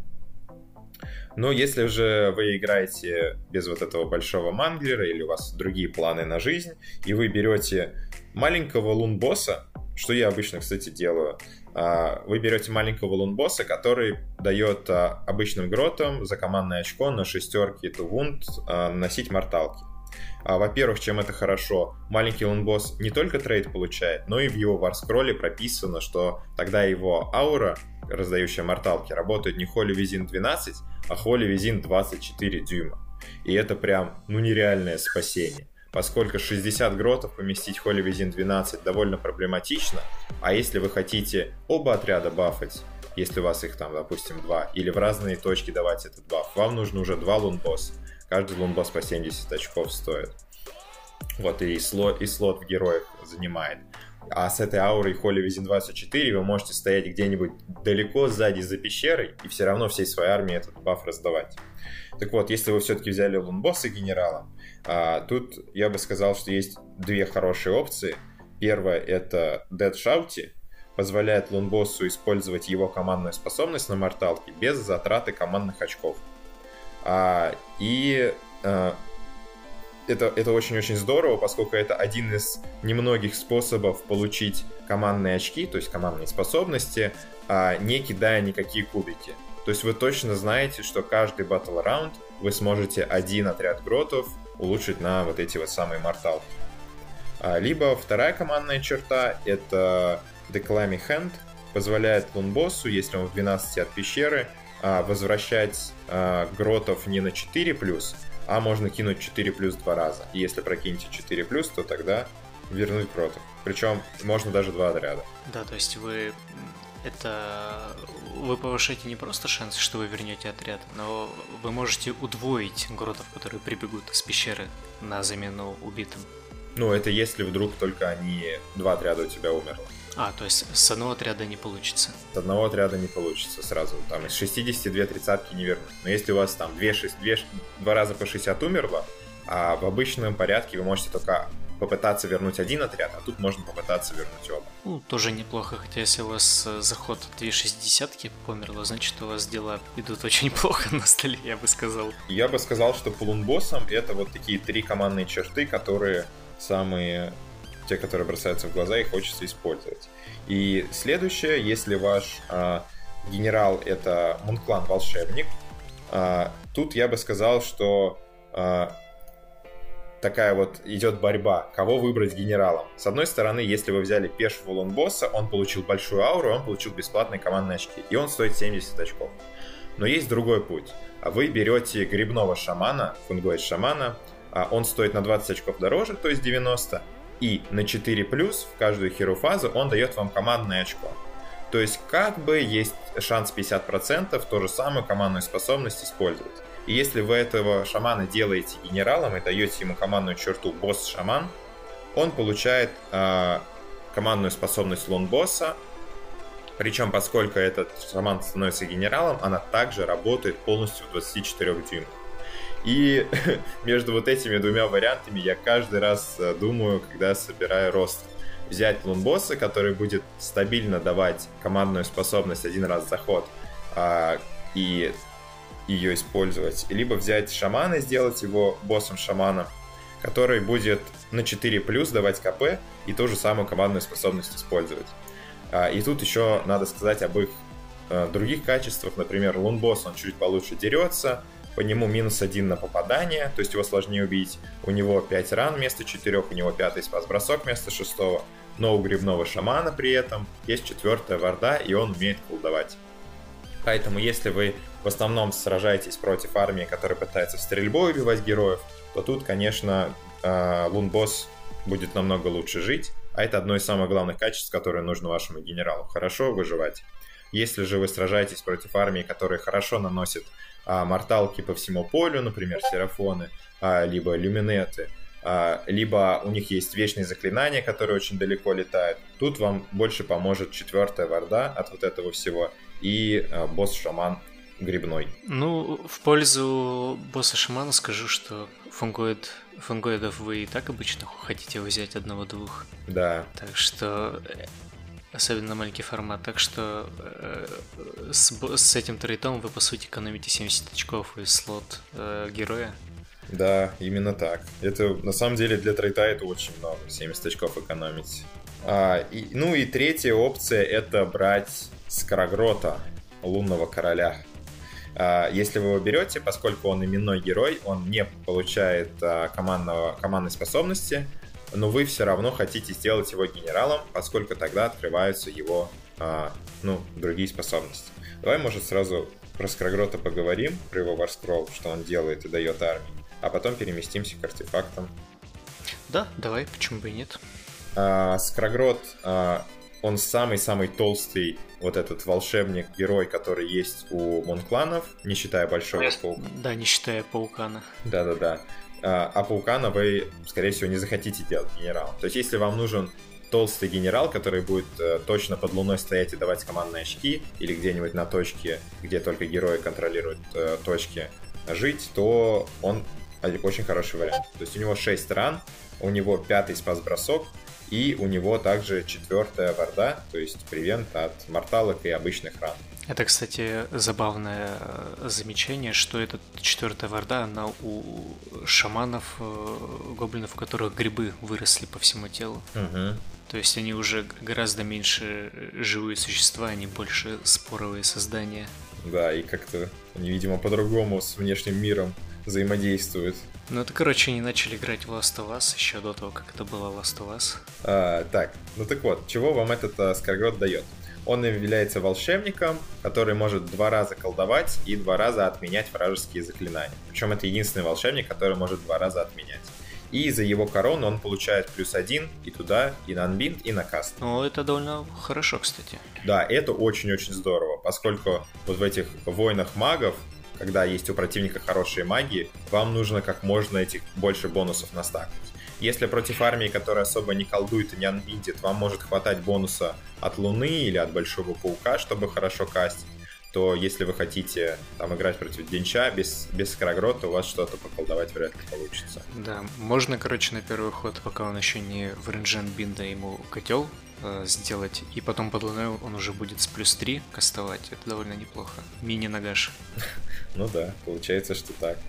Но если же вы играете без вот этого большого манглера или у вас другие планы на жизнь, и вы берете маленького лун-босса, что я обычно, кстати, делаю, а, вы берете маленького лун-босса, который дает а, обычным гротам за командное очко на шестерки Тувунд наносить морталки. А, во-первых, чем это хорошо, маленький лунбосс не только трейд получает, но и в его варскролле прописано, что тогда его аура, раздающая морталки, работает не Холли Визин 12, а Холли Визин 24 дюйма. И это прям, ну, нереальное спасение. Поскольку 60 гротов поместить Холли Визин 12 довольно проблематично, а если вы хотите оба отряда бафать, если у вас их там, допустим, два, или в разные точки давать этот баф, вам нужно уже два лунбосса. Каждый лунбосс по 70 очков стоит. Вот, и слот, и слот в героях занимает. А с этой аурой Холли Визин 24 вы можете стоять где-нибудь далеко сзади за пещерой и все равно всей своей армии этот баф раздавать. Так вот, если вы все-таки взяли лунбосса генерала, а, тут я бы сказал, что есть две хорошие опции. Первая это Dead Shouty, позволяет лунбоссу использовать его командную способность на морталке без затраты командных очков. А, и а, это, это очень-очень здорово, поскольку это один из немногих способов получить командные очки, то есть командные способности, а, не кидая никакие кубики. То есть вы точно знаете, что каждый батл раунд вы сможете один отряд гротов улучшить на вот эти вот самые морталки. Либо вторая командная черта — это Declamy Hand, позволяет лунбоссу, если он в 12 от пещеры, а, возвращать а, гротов не на 4 плюс, а можно кинуть 4 плюс два раза. И если прокинете 4 плюс, то тогда вернуть гротов. Причем можно даже два отряда. Да, то есть вы это вы повышаете не просто шанс, что вы вернете отряд, но вы можете удвоить гротов, которые прибегут с пещеры на замену убитым. Ну, это если вдруг только они два отряда у тебя умерло. А, то есть с одного отряда не получится? С одного отряда не получится сразу. Там из 62 тридцатки не вернуть. Но если у вас там 2, 6, 2, 2 раза по 60 умерло, а в обычном порядке вы можете только попытаться вернуть один отряд, а тут можно попытаться вернуть оба. Ну, тоже неплохо, хотя если у вас э, заход 260 померло, значит у вас дела идут очень плохо на столе, я бы сказал. Я бы сказал, что по лунбоссам это вот такие три командные черты, которые самые те, которые бросаются в глаза и хочется использовать. И следующее, если ваш а, генерал это Мунклан волшебник, а, тут я бы сказал, что а, такая вот идет борьба, кого выбрать генералом. С одной стороны, если вы взяли пешего лонбосса, он получил большую ауру, он получил бесплатные командные очки, и он стоит 70 очков. Но есть другой путь. Вы берете грибного шамана, фунгоид шамана, он стоит на 20 очков дороже, то есть 90, и на 4 плюс в каждую херофазу он дает вам командное очко. То есть как бы есть шанс 50% ту же самую командную способность использовать. И если вы этого шамана делаете генералом и даете ему командную черту босс-шаман, он получает э, командную способность лон-босса, причем, поскольку этот шаман становится генералом, она также работает полностью в 24 дюймах. И между вот этими двумя вариантами я каждый раз э, думаю, когда собираю рост. Взять лунбосса, который будет стабильно давать командную способность один раз заход а, и ее использовать. Либо взять шамана и сделать его боссом шамана, который будет на 4 плюс давать КП и ту же самую командную способность использовать. А, и тут еще надо сказать об их а, других качествах. Например, лунбосс, он чуть получше дерется, по нему минус один на попадание, то есть его сложнее убить. У него 5 ран вместо 4, у него пятый спас-бросок вместо шестого, но у грибного шамана при этом есть четвертая варда, и он умеет колдовать. Поэтому если вы в основном сражаетесь против армии, которая пытается стрельбой убивать героев, то тут, конечно, а, лунбосс будет намного лучше жить, а это одно из самых главных качеств, которые нужно вашему генералу. Хорошо выживать. Если же вы сражаетесь против армии, которая хорошо наносит а, морталки по всему полю, например, серафоны, а, либо люминеты, а, либо у них есть вечные заклинания, которые очень далеко летают. Тут вам больше поможет четвертая варда от вот этого всего и а, босс-шаман грибной. Ну, в пользу босса-шамана скажу, что фунгоид, фунгоидов вы и так обычно хотите взять одного-двух. Да. Так что особенно маленький формат, так что э, с, с этим трейтом вы по сути экономите 70 очков и слот э, героя. Да, именно так. Это на самом деле для трейта это очень много, 70 очков экономить. А, и, ну и третья опция это брать Скорогрота, лунного короля. А, если вы его берете, поскольку он именной герой, он не получает а, командного, командной способности, но вы все равно хотите сделать его генералом, поскольку тогда открываются его а, ну, другие способности. Давай, может, сразу про Скорогрота поговорим, про его Варскролл, что он делает и дает армии, а потом переместимся к артефактам. Да, давай, почему бы и нет. Скорогрот, а, он самый-самый толстый вот этот волшебник-герой, который есть у Монкланов, не считая Большого Паука. Да, не считая Паукана. Да-да-да. А, а Паукана вы, скорее всего, не захотите делать генерал. То есть, если вам нужен толстый генерал, который будет э, точно под луной стоять и давать командные очки, или где-нибудь на точке, где только герои контролируют э, точки, жить, то он очень хороший вариант. То есть у него 6 ран, у него пятый спас-бросок, и у него также четвертая варда, то есть превент от морталок и обычных ран. Это, кстати, забавное э, замечание, что эта четвертая варда, она у шаманов, э, гоблинов, у которых грибы выросли по всему телу. Угу. То есть они уже гораздо меньше живые существа, они больше споровые создания. Да, и как-то они, видимо, по-другому с внешним миром взаимодействуют. Ну, это, короче, они начали играть в Last of Us еще до того, как это было Last of Us. А, так, ну так вот, чего вам этот а, Скоргрот дает? Он является волшебником, который может два раза колдовать и два раза отменять вражеские заклинания. Причем это единственный волшебник, который может два раза отменять. И за его корону он получает плюс один и туда, и на анбинд, и на каст. Ну, это довольно хорошо, кстати. Да, это очень-очень здорово, поскольку вот в этих войнах магов когда есть у противника хорошие маги, вам нужно как можно этих больше бонусов настакать. Если против армии, которая особо не колдует и не анбиндит, вам может хватать бонуса от Луны или от Большого Паука, чтобы хорошо кастить, то если вы хотите там играть против Денча без, без Скорогрота, у вас что-то поколдовать вряд ли получится. Да, можно, короче, на первый ход, пока он еще не в ренджен бинда, ему котел э, сделать, и потом под луной он уже будет с плюс 3 кастовать. Это довольно неплохо. Мини-нагаш. Ну да, получается, что так.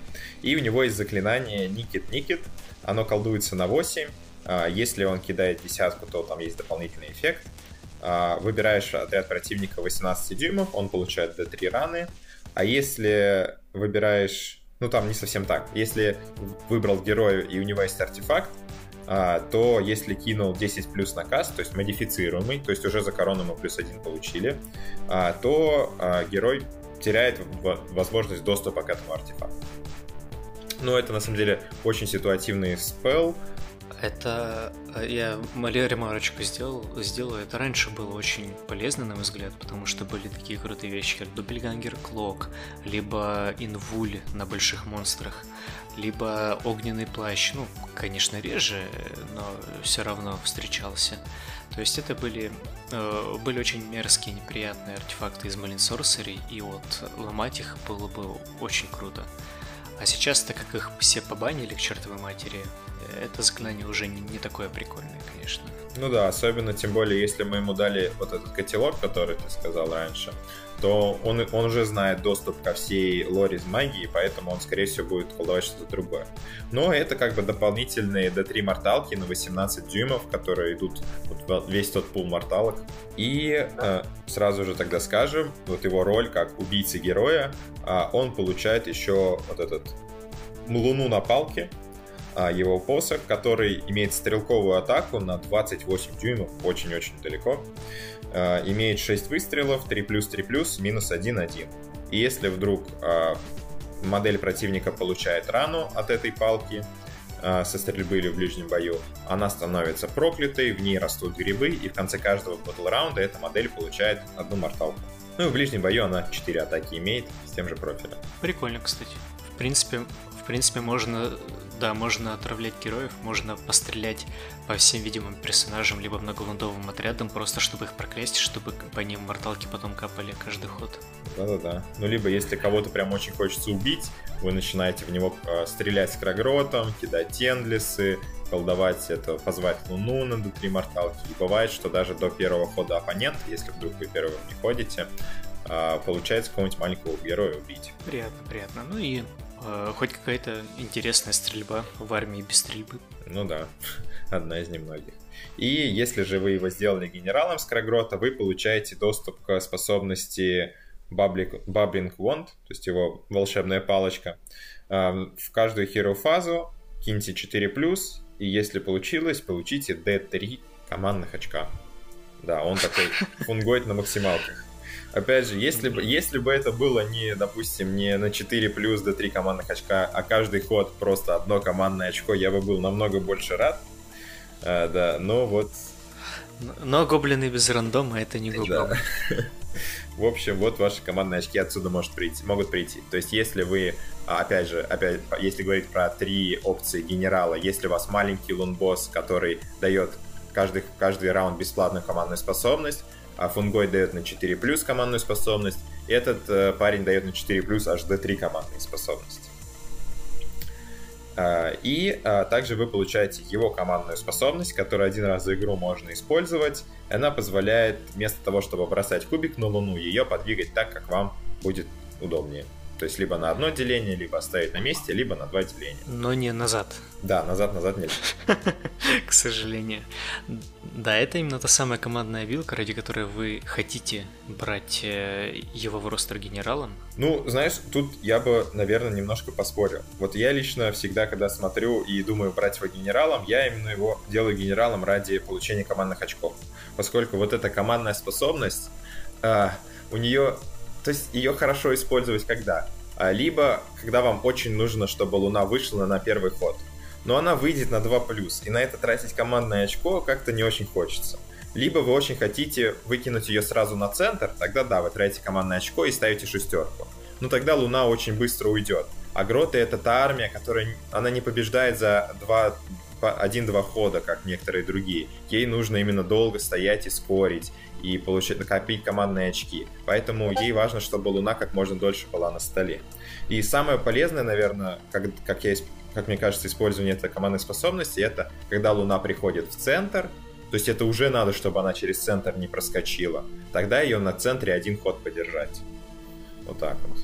И у него есть заклинание Никит Никит. Оно колдуется на 8. А, если он кидает десятку, то там есть дополнительный эффект. А, выбираешь отряд противника 18 дюймов, он получает D3 раны. А если выбираешь... Ну там не совсем так. Если выбрал героя и у него есть артефакт, а, то если кинул 10 плюс на каст, то есть модифицируемый, то есть уже за корону мы плюс один получили, то герой теряет возможность доступа к этому артефакту. Но это на самом деле очень ситуативный спел. Это э, я ремарочку сделал, сделал. Это раньше было очень полезно, на мой взгляд, потому что были такие крутые вещи, как Дубельгангер Клок, либо Инвуль на больших монстрах, либо Огненный плащ. Ну, конечно, реже, но все равно встречался. То есть это были, э, были очень мерзкие, неприятные артефакты из Marine Sorcery, и вот ломать их было бы очень круто. А сейчас, так как их все побанили к чертовой матери, это заклинание уже не, не такое прикольное, конечно. Ну да, особенно тем более, если мы ему дали вот этот котелок, который ты сказал раньше, то он, он уже знает доступ ко всей лоре из магии, поэтому он, скорее всего, будет колдовать что-то другое. Но это как бы дополнительные D3 морталки на 18 дюймов, которые идут вот весь тот пул морталок. И э, сразу же тогда скажем, вот его роль как убийцы героя, э, он получает еще вот этот луну на палке, его посох, который имеет стрелковую атаку на 28 дюймов, очень-очень далеко. А, имеет 6 выстрелов, 3 плюс 3 плюс, минус 1 1. И если вдруг а, модель противника получает рану от этой палки, со стрельбы или в ближнем бою, она становится проклятой, в ней растут грибы, и в конце каждого батл раунда эта модель получает одну морталку. Ну и в ближнем бою она 4 атаки имеет с тем же профилем. Прикольно, кстати. В принципе, в принципе, можно да, можно отравлять героев, можно пострелять по всем видимым персонажам, либо многолундовым отрядам, просто чтобы их проклясть, чтобы по ним морталки потом капали каждый ход. Да-да-да. Ну, либо если кого-то прям очень хочется убить, вы начинаете в него э, стрелять с крагротом, кидать тендлисы, колдовать, это позвать Луну на D3 морталки. И бывает, что даже до первого хода оппонента, если вдруг вы первым не ходите, а, получается какого-нибудь маленького героя убить. Приятно, приятно. Ну и э, хоть какая-то интересная стрельба в армии без стрельбы. Ну да, одна из немногих. И если же вы его сделали генералом Скрогрота, вы получаете доступ к способности Bubbling Wand, то есть его волшебная палочка. В каждую херу фазу киньте 4+, и если получилось, получите D3 командных очка. Да, он такой фунгоид на максималках. Опять же, если бы, если бы это было не, допустим, не на 4 плюс до 3 командных очка, а каждый ход просто одно командное очко, я бы был намного больше рад. А, да, но вот... Но гоблины без рандома это не гоблины. Да. В общем, вот ваши командные очки отсюда может прийти, могут прийти. То есть, если вы, а, опять же, опять, если говорить про три опции генерала, если у вас маленький лунбосс, который дает каждый, каждый раунд бесплатную командную способность, а Фунгой дает на 4 плюс командную способность, и этот э, парень дает на 4 плюс аж до 3 командные способности. А, и а, также вы получаете его командную способность, которую один раз за игру можно использовать. Она позволяет вместо того, чтобы бросать кубик на Луну, ее подвигать так, как вам будет удобнее. То есть либо на одно деление, либо оставить на месте, либо на два деления. Но не назад. Да, назад-назад нельзя. К сожалению. Да, это именно та самая командная вилка, ради которой вы хотите брать э, его в ростер генералом. Ну, знаешь, тут я бы, наверное, немножко поспорил. Вот я лично всегда, когда смотрю и думаю брать его генералом, я именно его делаю генералом ради получения командных очков. Поскольку вот эта командная способность, э, у нее то есть ее хорошо использовать когда? А, либо когда вам очень нужно, чтобы Луна вышла на первый ход. Но она выйдет на 2+, и на это тратить командное очко как-то не очень хочется. Либо вы очень хотите выкинуть ее сразу на центр, тогда да, вы тратите командное очко и ставите шестерку. Но тогда Луна очень быстро уйдет. А Гроты это та армия, которая она не побеждает за два один-два хода, как некоторые другие. Ей нужно именно долго стоять и скорить и получить, накопить командные очки. Поэтому ей важно, чтобы Луна как можно дольше была на столе. И самое полезное, наверное, как, как, я, как мне кажется, использование этой командной способности, это когда Луна приходит в центр, то есть это уже надо, чтобы она через центр не проскочила. Тогда ее на центре один ход подержать. Вот так вот.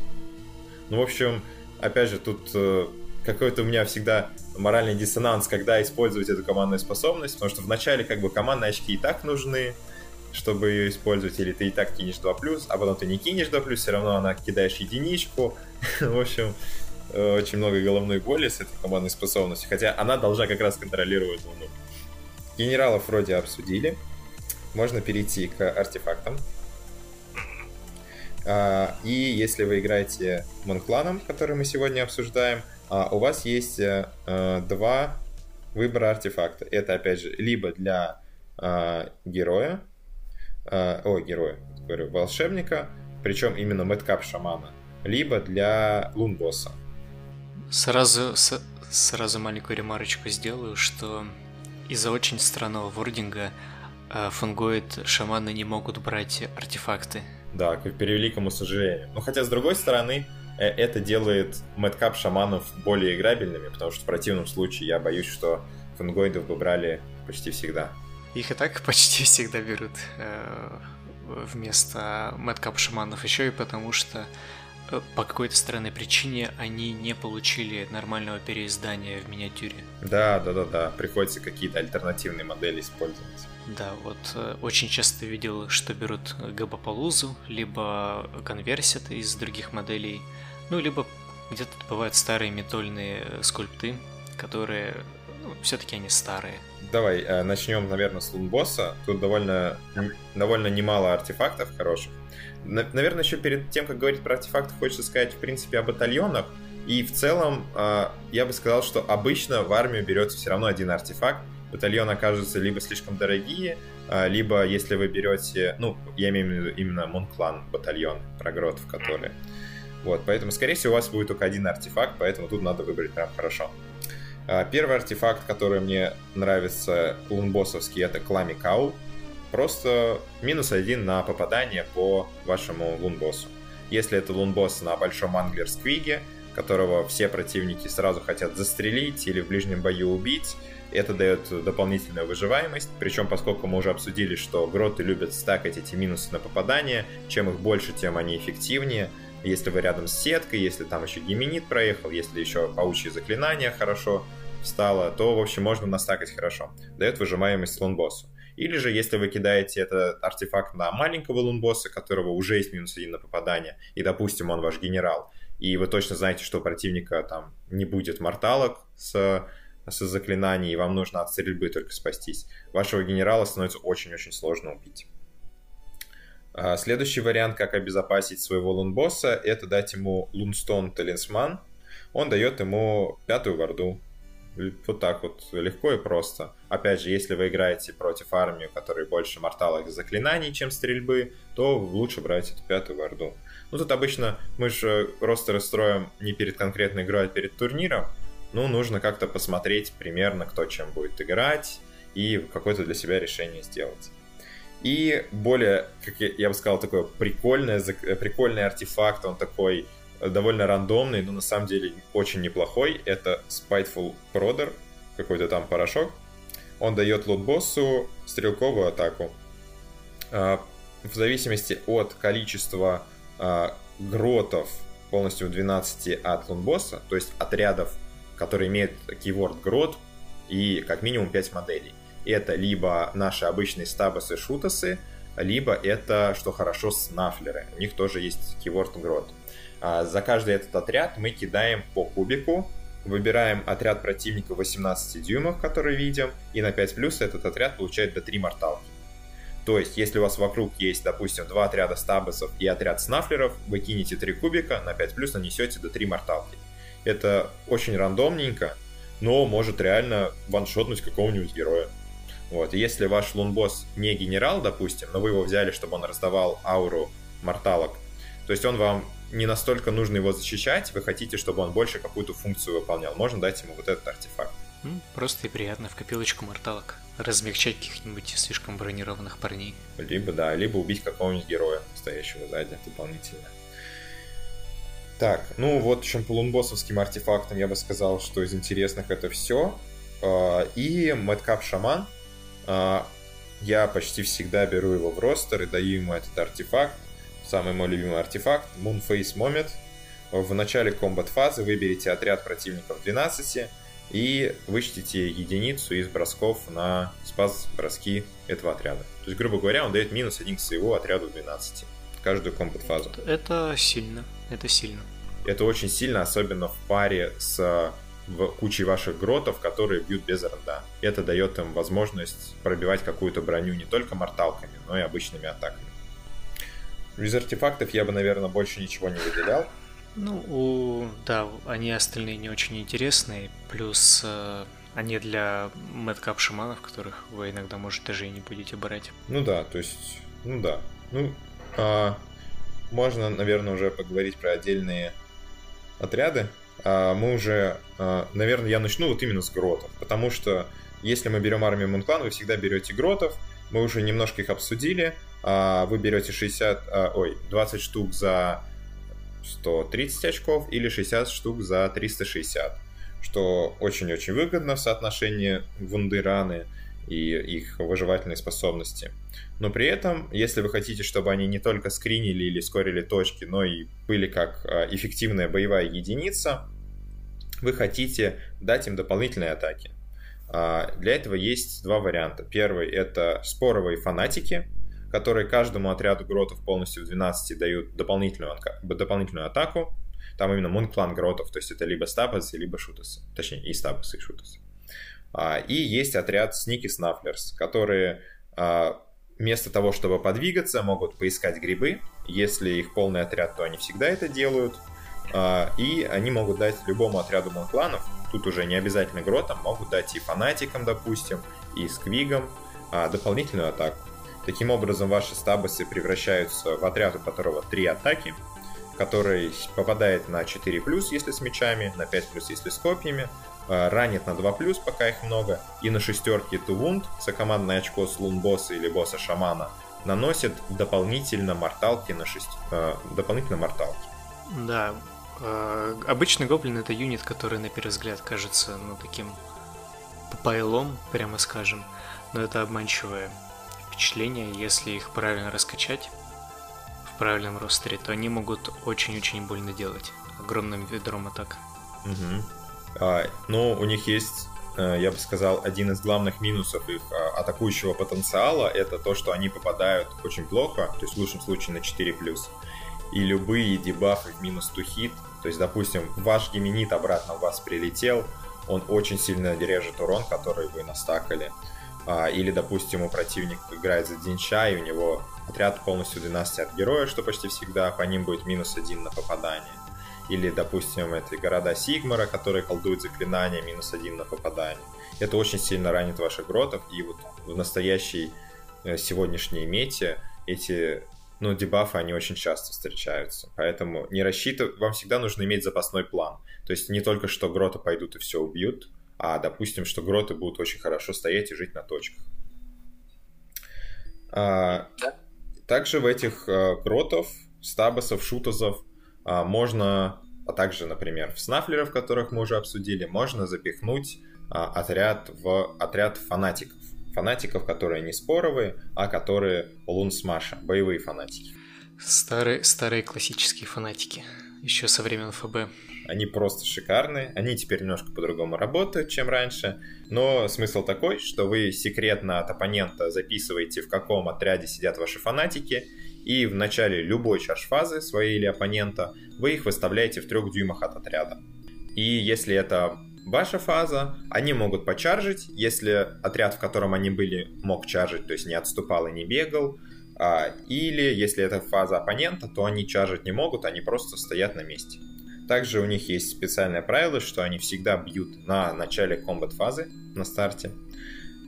Ну, в общем, опять же, тут э, какой-то у меня всегда моральный диссонанс, когда использовать эту командную способность, потому что вначале как бы командные очки и так нужны, чтобы ее использовать, или ты и так кинешь 2+, а потом ты не кинешь 2+, все равно она кидаешь единичку. В общем, э, очень много головной боли с этой командной способностью, хотя она должна как раз контролировать Луну. Генералов вроде обсудили. Можно перейти к артефактам. А, и если вы играете Монкланом, который мы сегодня обсуждаем, а, у вас есть э, э, два выбора артефакта. Это, опять же, либо для а, героя, э, о, героя, говорю, волшебника, причем именно мэткап шамана, либо для лунбосса. Сразу, с, сразу маленькую ремарочку сделаю, что из-за очень странного вординга э, фунгоид шаманы не могут брать артефакты. Да, к превеликому сожалению. Но хотя, с другой стороны, э, это делает мэткап шаманов более играбельными, потому что в противном случае я боюсь, что фунгоидов бы брали почти всегда. Их и так почти всегда берут э, вместо мэткап шаманов, еще и потому что э, по какой-то странной причине они не получили нормального переиздания в миниатюре. Да, да, да, да. Приходится какие-то альтернативные модели использовать. Да, вот э, очень часто видел, что берут Габапалузу, либо конверсят из других моделей, ну, либо где-то бывают старые метольные скульпты, которые, ну, все-таки они старые. Давай, э, начнем, наверное, с лунбосса. Тут довольно, довольно немало артефактов хороших. Наверное, еще перед тем, как говорить про артефакты, хочется сказать, в принципе, о батальонах. И в целом, э, я бы сказал, что обычно в армию берется все равно один артефакт. Батальон окажется либо слишком дорогие, э, либо если вы берете, ну, я имею в виду именно Монклан батальон, прогротов, которые. Вот, поэтому, скорее всего, у вас будет только один артефакт, поэтому тут надо выбрать прям хорошо. А, первый артефакт, который мне нравится лунбоссовский, это Клами Кау. Просто минус один на попадание по вашему лунбоссу. Если это лунбосс на большом англер сквиге, которого все противники сразу хотят застрелить или в ближнем бою убить, Это дает дополнительную выживаемость, причем поскольку мы уже обсудили, что гроты любят стакать эти минусы на попадание, чем их больше, тем они эффективнее. Если вы рядом с сеткой, если там еще гименит проехал, если еще паучье заклинание хорошо встало, то, в общем, можно настакать хорошо. Дает выжимаемость лунбоссу. Или же, если вы кидаете этот артефакт на маленького лунбосса, которого уже есть минус один на попадание, и, допустим, он ваш генерал, и вы точно знаете, что у противника там не будет морталок с с заклинаний, и вам нужно от стрельбы только спастись. Вашего генерала становится очень-очень сложно убить. А, следующий вариант, как обезопасить своего лунбосса, это дать ему лунстон талисман. Он дает ему пятую варду. Вот так вот, легко и просто. Опять же, если вы играете против армии, у которой больше морталок заклинаний, чем стрельбы, то лучше брать эту пятую варду. Ну, тут обычно мы же ростеры строим не перед конкретной игрой, а перед турниром ну, нужно как-то посмотреть примерно, кто чем будет играть, и какое-то для себя решение сделать. И более, как я, я бы сказал, такой прикольный, прикольный артефакт, он такой довольно рандомный, но на самом деле очень неплохой. Это Spiteful Prodder, какой-то там порошок. Он дает лотбоссу стрелковую атаку. А, в зависимости от количества а, гротов полностью в 12 от лунбосса, то есть отрядов который имеет keyword growth и как минимум 5 моделей. Это либо наши обычные стабасы шутасы, либо это, что хорошо, снафлеры. У них тоже есть keyword growth. А за каждый этот отряд мы кидаем по кубику, выбираем отряд противника 18 дюймов, который видим, и на 5 плюс этот отряд получает до 3 морталки. То есть, если у вас вокруг есть, допустим, два отряда стабасов и отряд снафлеров, вы кинете 3 кубика, на 5 плюс нанесете до 3 морталки. Это очень рандомненько, но может реально ваншотнуть какого-нибудь героя. Вот. И если ваш лунбосс не генерал, допустим, но вы его взяли, чтобы он раздавал ауру морталок, то есть он вам не настолько нужно его защищать, вы хотите, чтобы он больше какую-то функцию выполнял, можно дать ему вот этот артефакт. Просто и приятно в копилочку морталок. Размягчать каких-нибудь слишком бронированных парней. Либо, да, либо убить какого-нибудь героя, стоящего сзади дополнительно. Так, ну вот, в общем, по лунбоссовским артефактам я бы сказал, что из интересных это все. А, и Madcap Шаман. А, я почти всегда беру его в ростер и даю ему этот артефакт. Самый мой любимый артефакт Moonface Moment. В начале комбат фазы выберите отряд противников 12 и вычтите единицу из бросков на спас броски этого отряда. То есть, грубо говоря, он дает минус один к своего отряду 12 каждую комбат фазу. Это сильно. Это сильно. Это очень сильно, особенно в паре с в кучей ваших гротов, которые бьют без рда. Это дает им возможность пробивать какую-то броню не только морталками, но и обычными атаками. Из артефактов я бы, наверное, больше ничего не выделял. Ну, у... да, они остальные не очень интересные, плюс э, они для мэдкап шаманов, которых вы иногда, может, даже и не будете брать. Ну да, то есть, ну да. Ну, а, можно, наверное, уже поговорить про отдельные отряды. А, мы уже, а, наверное, я начну вот именно с гротов, потому что если мы берем армию Мунклан, вы всегда берете гротов, мы уже немножко их обсудили, а, вы берете 60, а, ой, 20 штук за 130 очков или 60 штук за 360, что очень-очень выгодно в соотношении вундыраны и их выживательной способности. Но при этом, если вы хотите, чтобы они не только скринили или скорили точки, но и были как эффективная боевая единица, вы хотите дать им дополнительные атаки. А, для этого есть два варианта. Первый — это споровые фанатики, которые каждому отряду гротов полностью в 12 дают дополнительную, дополнительную атаку. Там именно мунклан гротов, то есть это либо стабасы, либо шутасы. Точнее, и стабасы, и шутасы. И есть отряд Сники Снафлерс, которые а, вместо того, чтобы подвигаться, могут поискать грибы. Если их полный отряд, то они всегда это делают. А, и они могут дать любому отряду монкланов, тут уже не обязательно гротам, могут дать и фанатикам, допустим, и сквигам дополнительную атаку. Таким образом, ваши стабасы превращаются в отряд, у которого три атаки, который попадает на 4+, если с мечами, на 5+, если с копьями, Э, ранит на 2+, пока их много, и на шестерке Тувунд, сокомандное очко с лун босса или босса шамана, наносит дополнительно морталки на 6... Э, дополнительно морталки. Да, обычный гоблин это юнит, который на первый взгляд кажется, ну, таким байлом, прямо скажем, но это обманчивое впечатление, если их правильно раскачать в правильном ростере, то они могут очень-очень больно делать огромным ведром атак. Угу. А, но у них есть, э, я бы сказал, один из главных минусов их а, атакующего потенциала, это то, что они попадают очень плохо, то есть в лучшем случае на 4+. И любые дебафы в минус 2 хит, то есть, допустим, ваш геменит обратно в вас прилетел, он очень сильно режет урон, который вы настакали. А, или, допустим, у противника играет за Динча, и у него отряд полностью 12 от героя, что почти всегда, по ним будет минус 1 на попадание. Или, допустим, это города Сигмара, которые колдуют заклинания, минус 1 на попадание. Это очень сильно ранит ваших гротов, и вот в настоящей э, сегодняшней мете эти ну, дебафы, они очень часто встречаются. Поэтому не рассчитывай, вам всегда нужно иметь запасной план. То есть не только, что гроты пойдут и все убьют, а, допустим, что гроты будут очень хорошо стоять и жить на точках. А, также в этих а, гротов, стабосов, шутозов а, можно, а также, например, в снафлеров, которых мы уже обсудили, можно запихнуть а, отряд в отряд фанатиков. Фанатиков, которые не споровые, а которые лун смаша, боевые фанатики. Старые, старые классические фанатики, еще со времен ФБ. Они просто шикарные, они теперь немножко по-другому работают, чем раньше, но смысл такой, что вы секретно от оппонента записываете, в каком отряде сидят ваши фанатики, и в начале любой чарж-фазы своей или оппонента вы их выставляете в трех дюймах от отряда. И если это ваша фаза, они могут почаржить, если отряд, в котором они были, мог чаржить, то есть не отступал и не бегал, а, или если это фаза оппонента, то они чаржить не могут, они просто стоят на месте. Также у них есть специальное правило, что они всегда бьют на начале комбат фазы, на старте.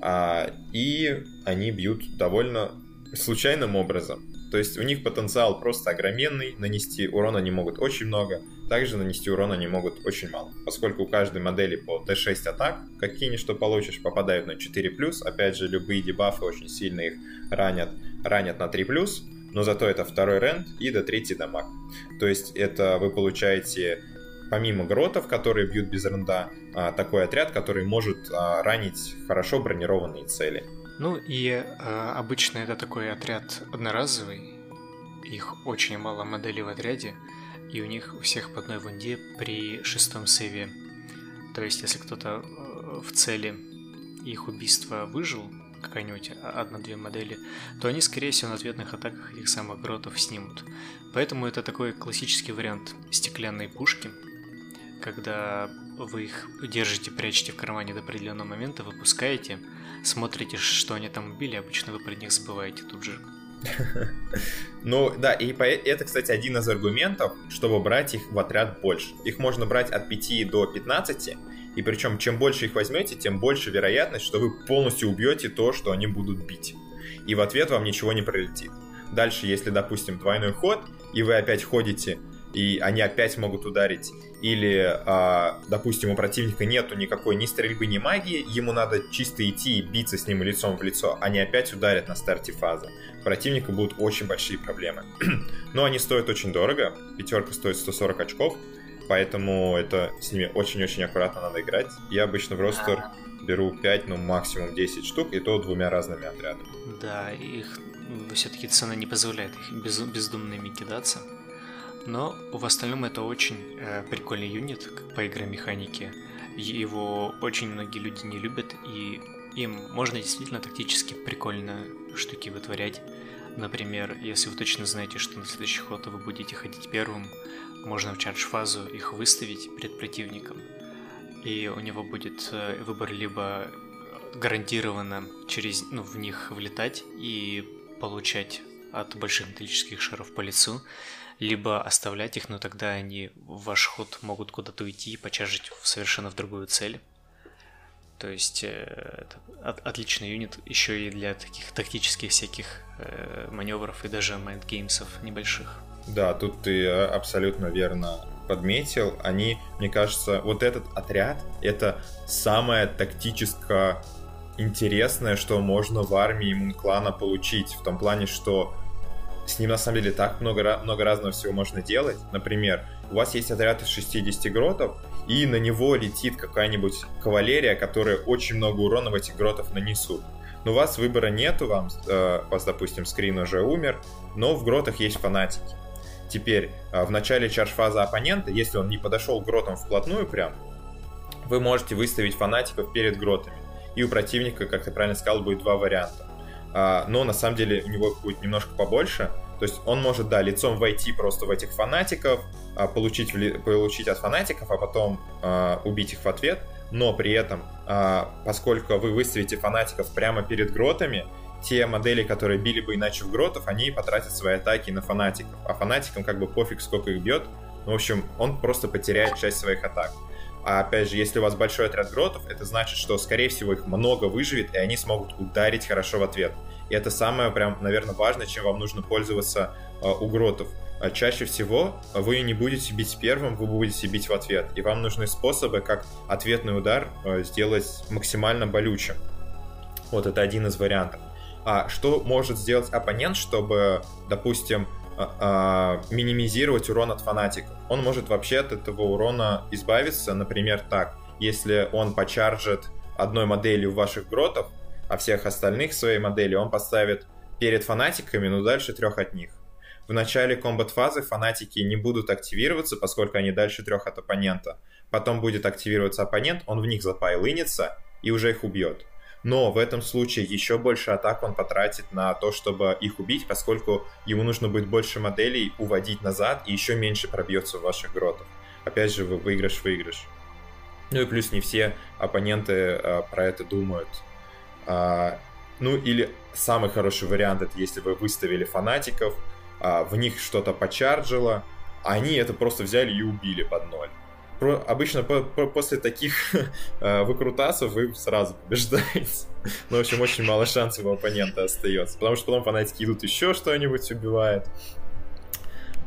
А, и они бьют довольно случайным образом. То есть у них потенциал просто огроменный, нанести урон они могут очень много, также нанести урон они могут очень мало. Поскольку у каждой модели по D6 атак, какие что получишь, попадают на 4+, опять же любые дебафы очень сильно их ранят, ранят на 3+, но зато это второй рент и до третий дамаг. То есть это вы получаете помимо гротов, которые бьют без ренда, а, такой отряд, который может а, ранить хорошо бронированные цели. Ну и э, обычно это такой отряд одноразовый, их очень мало моделей в отряде, и у них у всех по одной вунде при шестом сейве. То есть если кто-то в цели их убийства выжил, какая-нибудь одна-две модели, то они, скорее всего, на ответных атаках этих самых гротов снимут. Поэтому это такой классический вариант стеклянной пушки, когда вы их держите, прячете в кармане до определенного момента, выпускаете, смотрите, что они там убили, обычно вы про них забываете тут же. Ну да, и это, кстати, один из аргументов, чтобы брать их в отряд больше. Их можно брать от 5 до 15, и причем, чем больше их возьмете, тем больше вероятность, что вы полностью убьете то, что они будут бить. И в ответ вам ничего не пролетит. Дальше, если, допустим, двойной ход, и вы опять ходите, и они опять могут ударить, или, а, допустим, у противника нету никакой ни стрельбы, ни магии, ему надо чисто идти и биться с ним лицом в лицо, они опять ударят на старте фазы. У противника будут очень большие проблемы. Но они стоят очень дорого, пятерка стоит 140 очков, Поэтому это с ними очень-очень аккуратно надо играть. Я обычно в ростер беру 5, ну максимум 10 штук, и то двумя разными отрядами. Да, их все-таки цена не позволяет их без, бездумными кидаться. Но в остальном это очень э, прикольный юнит по игромеханике. Его очень многие люди не любят, и им можно действительно тактически прикольно штуки вытворять. Например, если вы точно знаете, что на следующий ход вы будете ходить первым, можно в чардж-фазу их выставить перед противником, и у него будет э, выбор либо гарантированно через, ну, в них влетать и получать от больших металлических шаров по лицу, либо оставлять их, но тогда они в ваш ход могут куда-то уйти и почажить совершенно в другую цель. То есть э, это отличный юнит еще и для таких тактических всяких э, маневров и даже mind games ов небольших. Да, тут ты э, абсолютно верно подметил. Они, мне кажется, вот этот отряд — это самое тактическое интересное, что можно в армии Moonclan а получить. В том плане, что с ним на самом деле так много, много разного всего можно делать. Например, у вас есть отряд из 60 гротов, и на него летит какая-нибудь кавалерия, которая очень много урона в этих гротов нанесут. Но у вас выбора нету, вам, э, вас, допустим, скрин уже умер, но в гротах есть фанатики. Теперь, э, в начале чарж-фазы оппонента, если он не подошел к гротам вплотную прям, вы можете выставить фанатиков перед гротами. И у противника, как ты правильно сказал, будет два варианта. А, но на самом деле у него будет немножко побольше. То есть он может, да, лицом войти просто в этих фанатиков, а, получить, получить от фанатиков, а потом а, убить их в ответ. Но при этом, поскольку вы выставите фанатиков прямо перед гротами, те модели, которые били бы иначе в гротов, они потратят свои атаки на фанатиков. А фанатикам как бы пофиг, сколько их бьет. В общем, он просто потеряет часть своих атак. А опять же, если у вас большой отряд гротов, это значит, что, скорее всего, их много выживет, и они смогут ударить хорошо в ответ. И это самое, прям, наверное, важное, чем вам нужно пользоваться э, у гротов. А чаще всего вы не будете бить первым, вы будете бить в ответ. И вам нужны способы, как ответный удар э, сделать максимально болючим. Вот это один из вариантов. А что может сделать оппонент, чтобы, допустим, а, а, минимизировать урон от фанатиков. Он может вообще от этого урона избавиться, например, так. Если он почаржит одной моделью ваших гротов, а всех остальных своей модели он поставит перед фанатиками, но дальше трех от них. В начале комбат-фазы фанатики не будут активироваться, поскольку они дальше трех от оппонента. Потом будет активироваться оппонент, он в них запайлынится и уже их убьет но в этом случае еще больше атак он потратит на то, чтобы их убить, поскольку ему нужно будет больше моделей уводить назад и еще меньше пробьется в ваших гротах. Опять же, вы выигрыш-выигрыш. Ну и плюс не все оппоненты а, про это думают. А, ну или самый хороший вариант, это если вы выставили фанатиков, а, в них что-то почаржило, они это просто взяли и убили под ноль обычно по, по, после таких э, выкрутасов вы сразу побеждаете. ну, в общем, очень мало шансов у оппонента остается. Потому что потом фанатики идут еще что-нибудь убивают.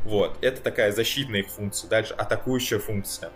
Вот, это такая защитная их функция. Дальше атакующая функция.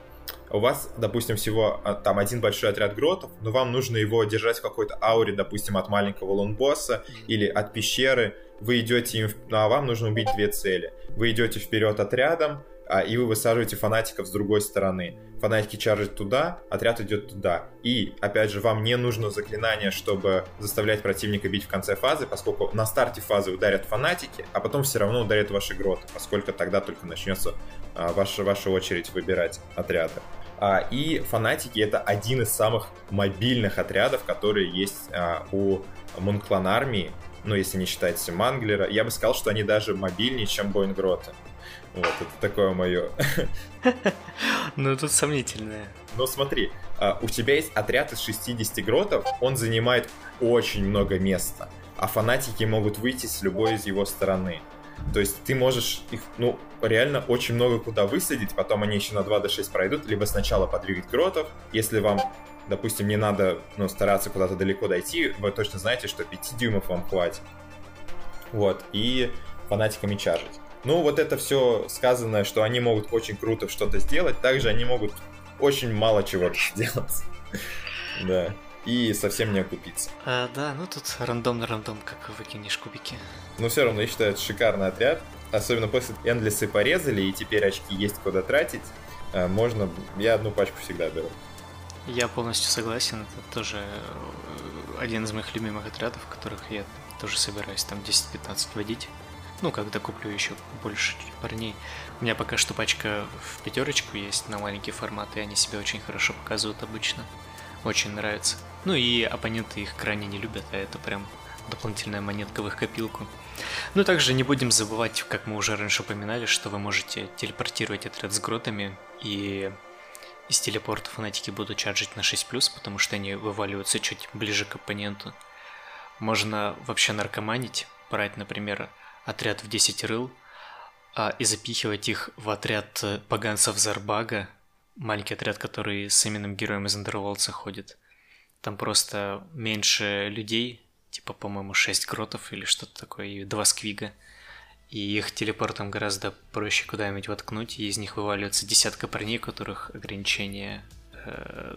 У вас, допустим, всего а, там один большой отряд гротов, но вам нужно его держать в какой-то ауре, допустим, от маленького лонбосса или от пещеры. Вы идете им, ну, а вам нужно убить две цели. Вы идете вперед отрядом, а, и вы высаживаете фанатиков с другой стороны. Фанатики чаржат туда, отряд идет туда. И, опять же, вам не нужно заклинание, чтобы заставлять противника бить в конце фазы, поскольку на старте фазы ударят фанатики, а потом все равно ударят ваши гроты, поскольку тогда только начнется а, ваша, ваша очередь выбирать отряды. А, и фанатики это один из самых мобильных отрядов, которые есть а, у Мунклан армии, ну, если не считать Манглера, я бы сказал, что они даже мобильнее, чем Боингроты. Вот, это такое мое. Ну, тут сомнительное. Но смотри, а, у тебя есть отряд из 60 гротов, он занимает очень много места, а фанатики могут выйти с любой из его стороны. То есть ты можешь их, ну, реально очень много куда высадить, потом они еще на 2 до 6 пройдут, либо сначала подвигать гротов, если вам допустим, не надо ну, стараться куда-то далеко дойти, вы точно знаете, что 5 дюймов вам хватит. Вот, и фанатиками чаржить. Ну, вот это все сказанное, что они могут очень круто что-то сделать, также они могут очень мало чего сделать. Да. И совсем не окупиться. А, да, ну тут рандом на рандом, как выкинешь кубики. Но все равно, я считаю, это шикарный отряд. Особенно после Эндлисы порезали, и теперь очки есть куда тратить. А, можно... Я одну пачку всегда беру. Я полностью согласен. Это тоже э, один из моих любимых отрядов, которых я тоже собираюсь там 10-15 водить. Ну, когда куплю еще больше парней. У меня пока что пачка в пятерочку есть на маленький формат, и они себя очень хорошо показывают обычно. Очень нравится. Ну и оппоненты их крайне не любят, а это прям дополнительная монетка в их копилку. Ну также не будем забывать, как мы уже раньше упоминали, что вы можете телепортировать отряд с гротами, и из телепорта фанатики будут чаржить на 6+, потому что они вываливаются чуть ближе к оппоненту. Можно вообще наркоманить, брать, например, отряд в 10 рыл а, и запихивать их в отряд э, поганцев Зарбага, маленький отряд, который с именным героем из Андерволдса ходит. Там просто меньше людей, типа, по-моему, 6 гротов или что-то такое, и 2 сквига. И их телепортом гораздо проще куда-нибудь воткнуть, и из них вываливается десятка парней, у которых ограничение э,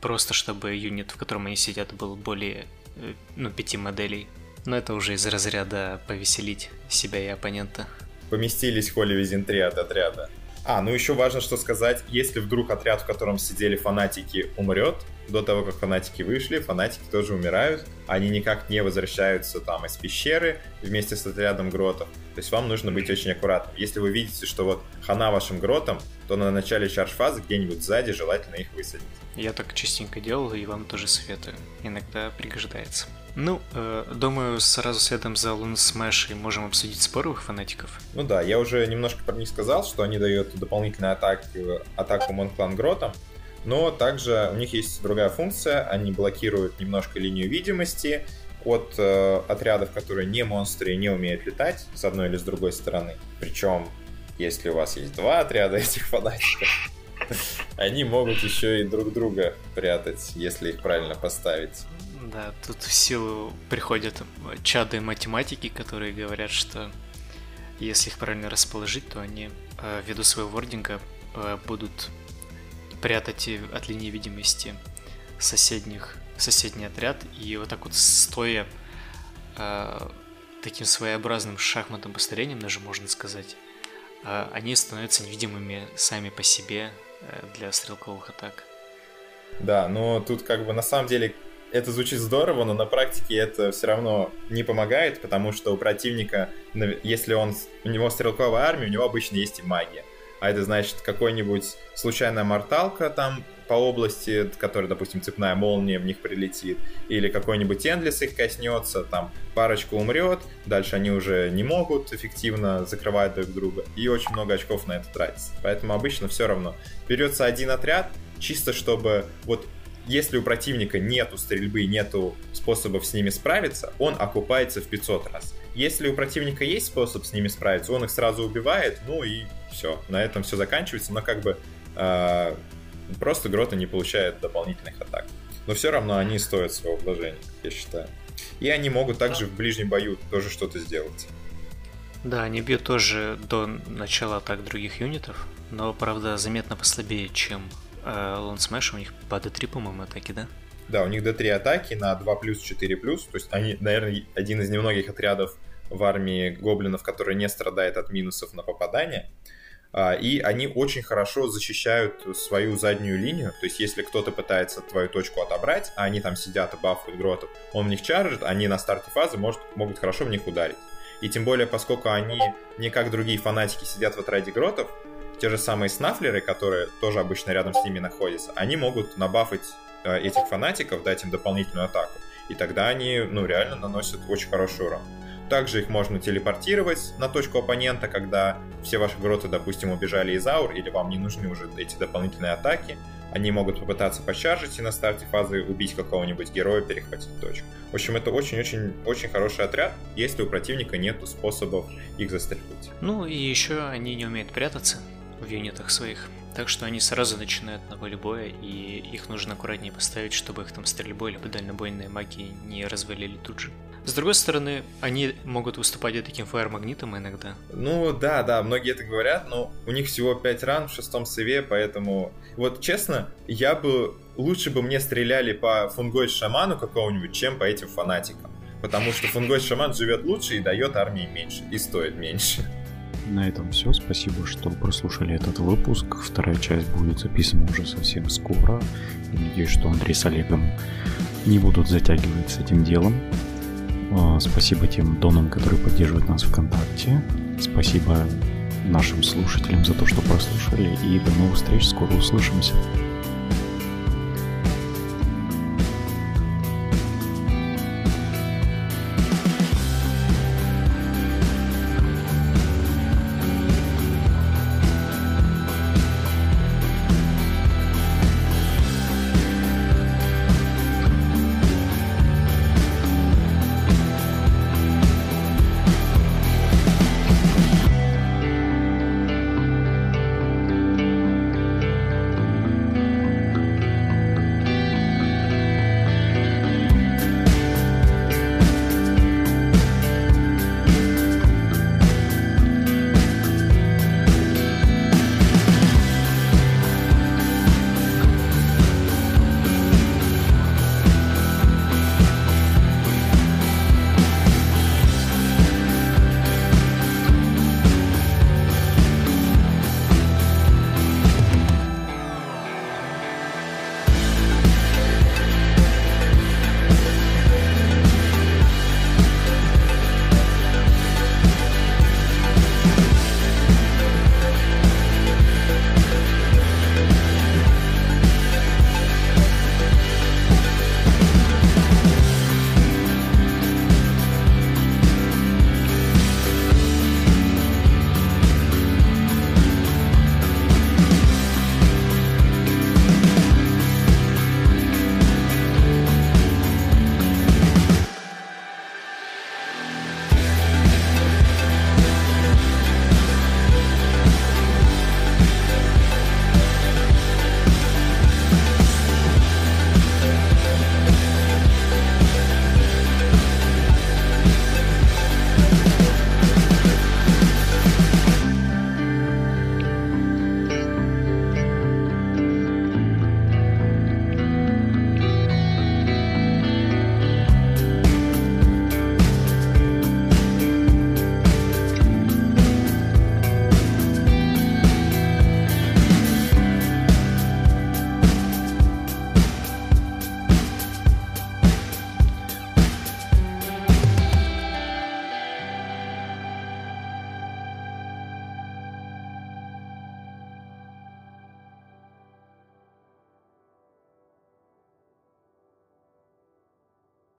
просто чтобы юнит, в котором они сидят, был более, э, ну, пяти моделей но это уже из разряда повеселить себя и оппонента. Поместились Холли Визин 3 от отряда. А, ну еще важно что сказать, если вдруг отряд, в котором сидели фанатики, умрет, до того, как фанатики вышли, фанатики тоже умирают, они никак не возвращаются там из пещеры вместе с отрядом гротов, то есть вам нужно быть очень аккуратным. Если вы видите, что вот хана вашим гротом, то на начале charge-фазы где-нибудь сзади желательно их высадить. Я так частенько делал, и вам тоже советую. Иногда пригождается. Ну, э, думаю, сразу следом за Loonsmash и можем обсудить споровых фанатиков. Ну да, я уже немножко про них сказал, что они дают дополнительную атаку, атаку Moonclan Гротам, но также у них есть другая функция, они блокируют немножко линию видимости от э, отрядов, которые не монстры и не умеют летать с одной или с другой стороны. Причем, если у вас есть два отряда этих фанатиков, они могут еще и друг друга прятать, если их правильно поставить. Да, тут в силу приходят чады математики, которые говорят, что если их правильно расположить, то они э, ввиду своего вординга э, будут прятать от линии видимости соседних, соседний отряд, и вот так вот стоя э, таким своеобразным шахматным построением, даже можно сказать, э, они становятся невидимыми сами по себе э, для стрелковых атак. Да, но тут как бы на самом деле это звучит здорово, но на практике это все равно не помогает, потому что у противника, если он, у него стрелковая армия, у него обычно есть и магия. А это значит какой-нибудь случайная морталка там по области, которая, допустим, цепная молния в них прилетит, или какой-нибудь Эндлис их коснется, там парочка умрет, дальше они уже не могут эффективно закрывать друг друга, и очень много очков на это тратится. Поэтому обычно все равно берется один отряд, чисто чтобы вот если у противника нету стрельбы, нету способов с ними справиться, он окупается в 500 раз. Если у противника есть способ с ними справиться, он их сразу убивает, ну и все, на этом все заканчивается, но как бы э, просто Грота не получает дополнительных атак. Но все равно они стоят своего вложения, я считаю. И они могут также в ближнем бою тоже что-то сделать. Да, они бьют тоже до начала атак других юнитов, но, правда, заметно послабее, чем Loonsmash, у них по D3, по-моему, атаки, да? Да, у них D3 атаки на 2 плюс, 4 плюс. То есть они, наверное, один из немногих отрядов в армии гоблинов, который не страдает от минусов на попадание. А, и они очень хорошо защищают свою заднюю линию. То есть, если кто-то пытается твою точку отобрать, а они там сидят и бафуют гротов, он в них чаржит, они на старте фазы может, могут хорошо в них ударить. И тем более, поскольку они не как другие фанатики сидят в отряде гротов, те же самые снафлеры, которые тоже обычно рядом с ними находятся, они могут набафать э, этих фанатиков, дать им дополнительную атаку. И тогда они, ну, реально наносят очень хороший урон. Также их можно телепортировать на точку оппонента, когда все ваши гроты, допустим, убежали из аур, или вам не нужны уже эти дополнительные атаки. Они могут попытаться почаржить и на старте фазы убить какого-нибудь героя, перехватить точку. В общем, это очень-очень-очень хороший отряд, если у противника нет способов их застрелить. Ну и еще они не умеют прятаться в юнитах своих. Так что они сразу начинают на поле боя, и их нужно аккуратнее поставить, чтобы их там стрельбой либо дальнобойной магией не развалили тут же. С другой стороны, они могут выступать и таким фаер-магнитом иногда. Ну да, да, многие это говорят, но у них всего 5 ран в шестом сейве, поэтому... Вот честно, я бы... Лучше бы мне стреляли по фунгойд шаману какого-нибудь, чем по этим фанатикам. Потому что фунгойд шаман живет лучше и дает армии меньше, и стоит меньше. На этом все. Спасибо, что прослушали этот выпуск. Вторая часть будет записана уже совсем скоро. И надеюсь, что Андрей с Олегом не будут затягивать с этим делом. А, спасибо тем донам, которые поддерживают нас ВКонтакте. Спасибо нашим слушателям за то, что прослушали. И до новых встреч. Скоро услышимся.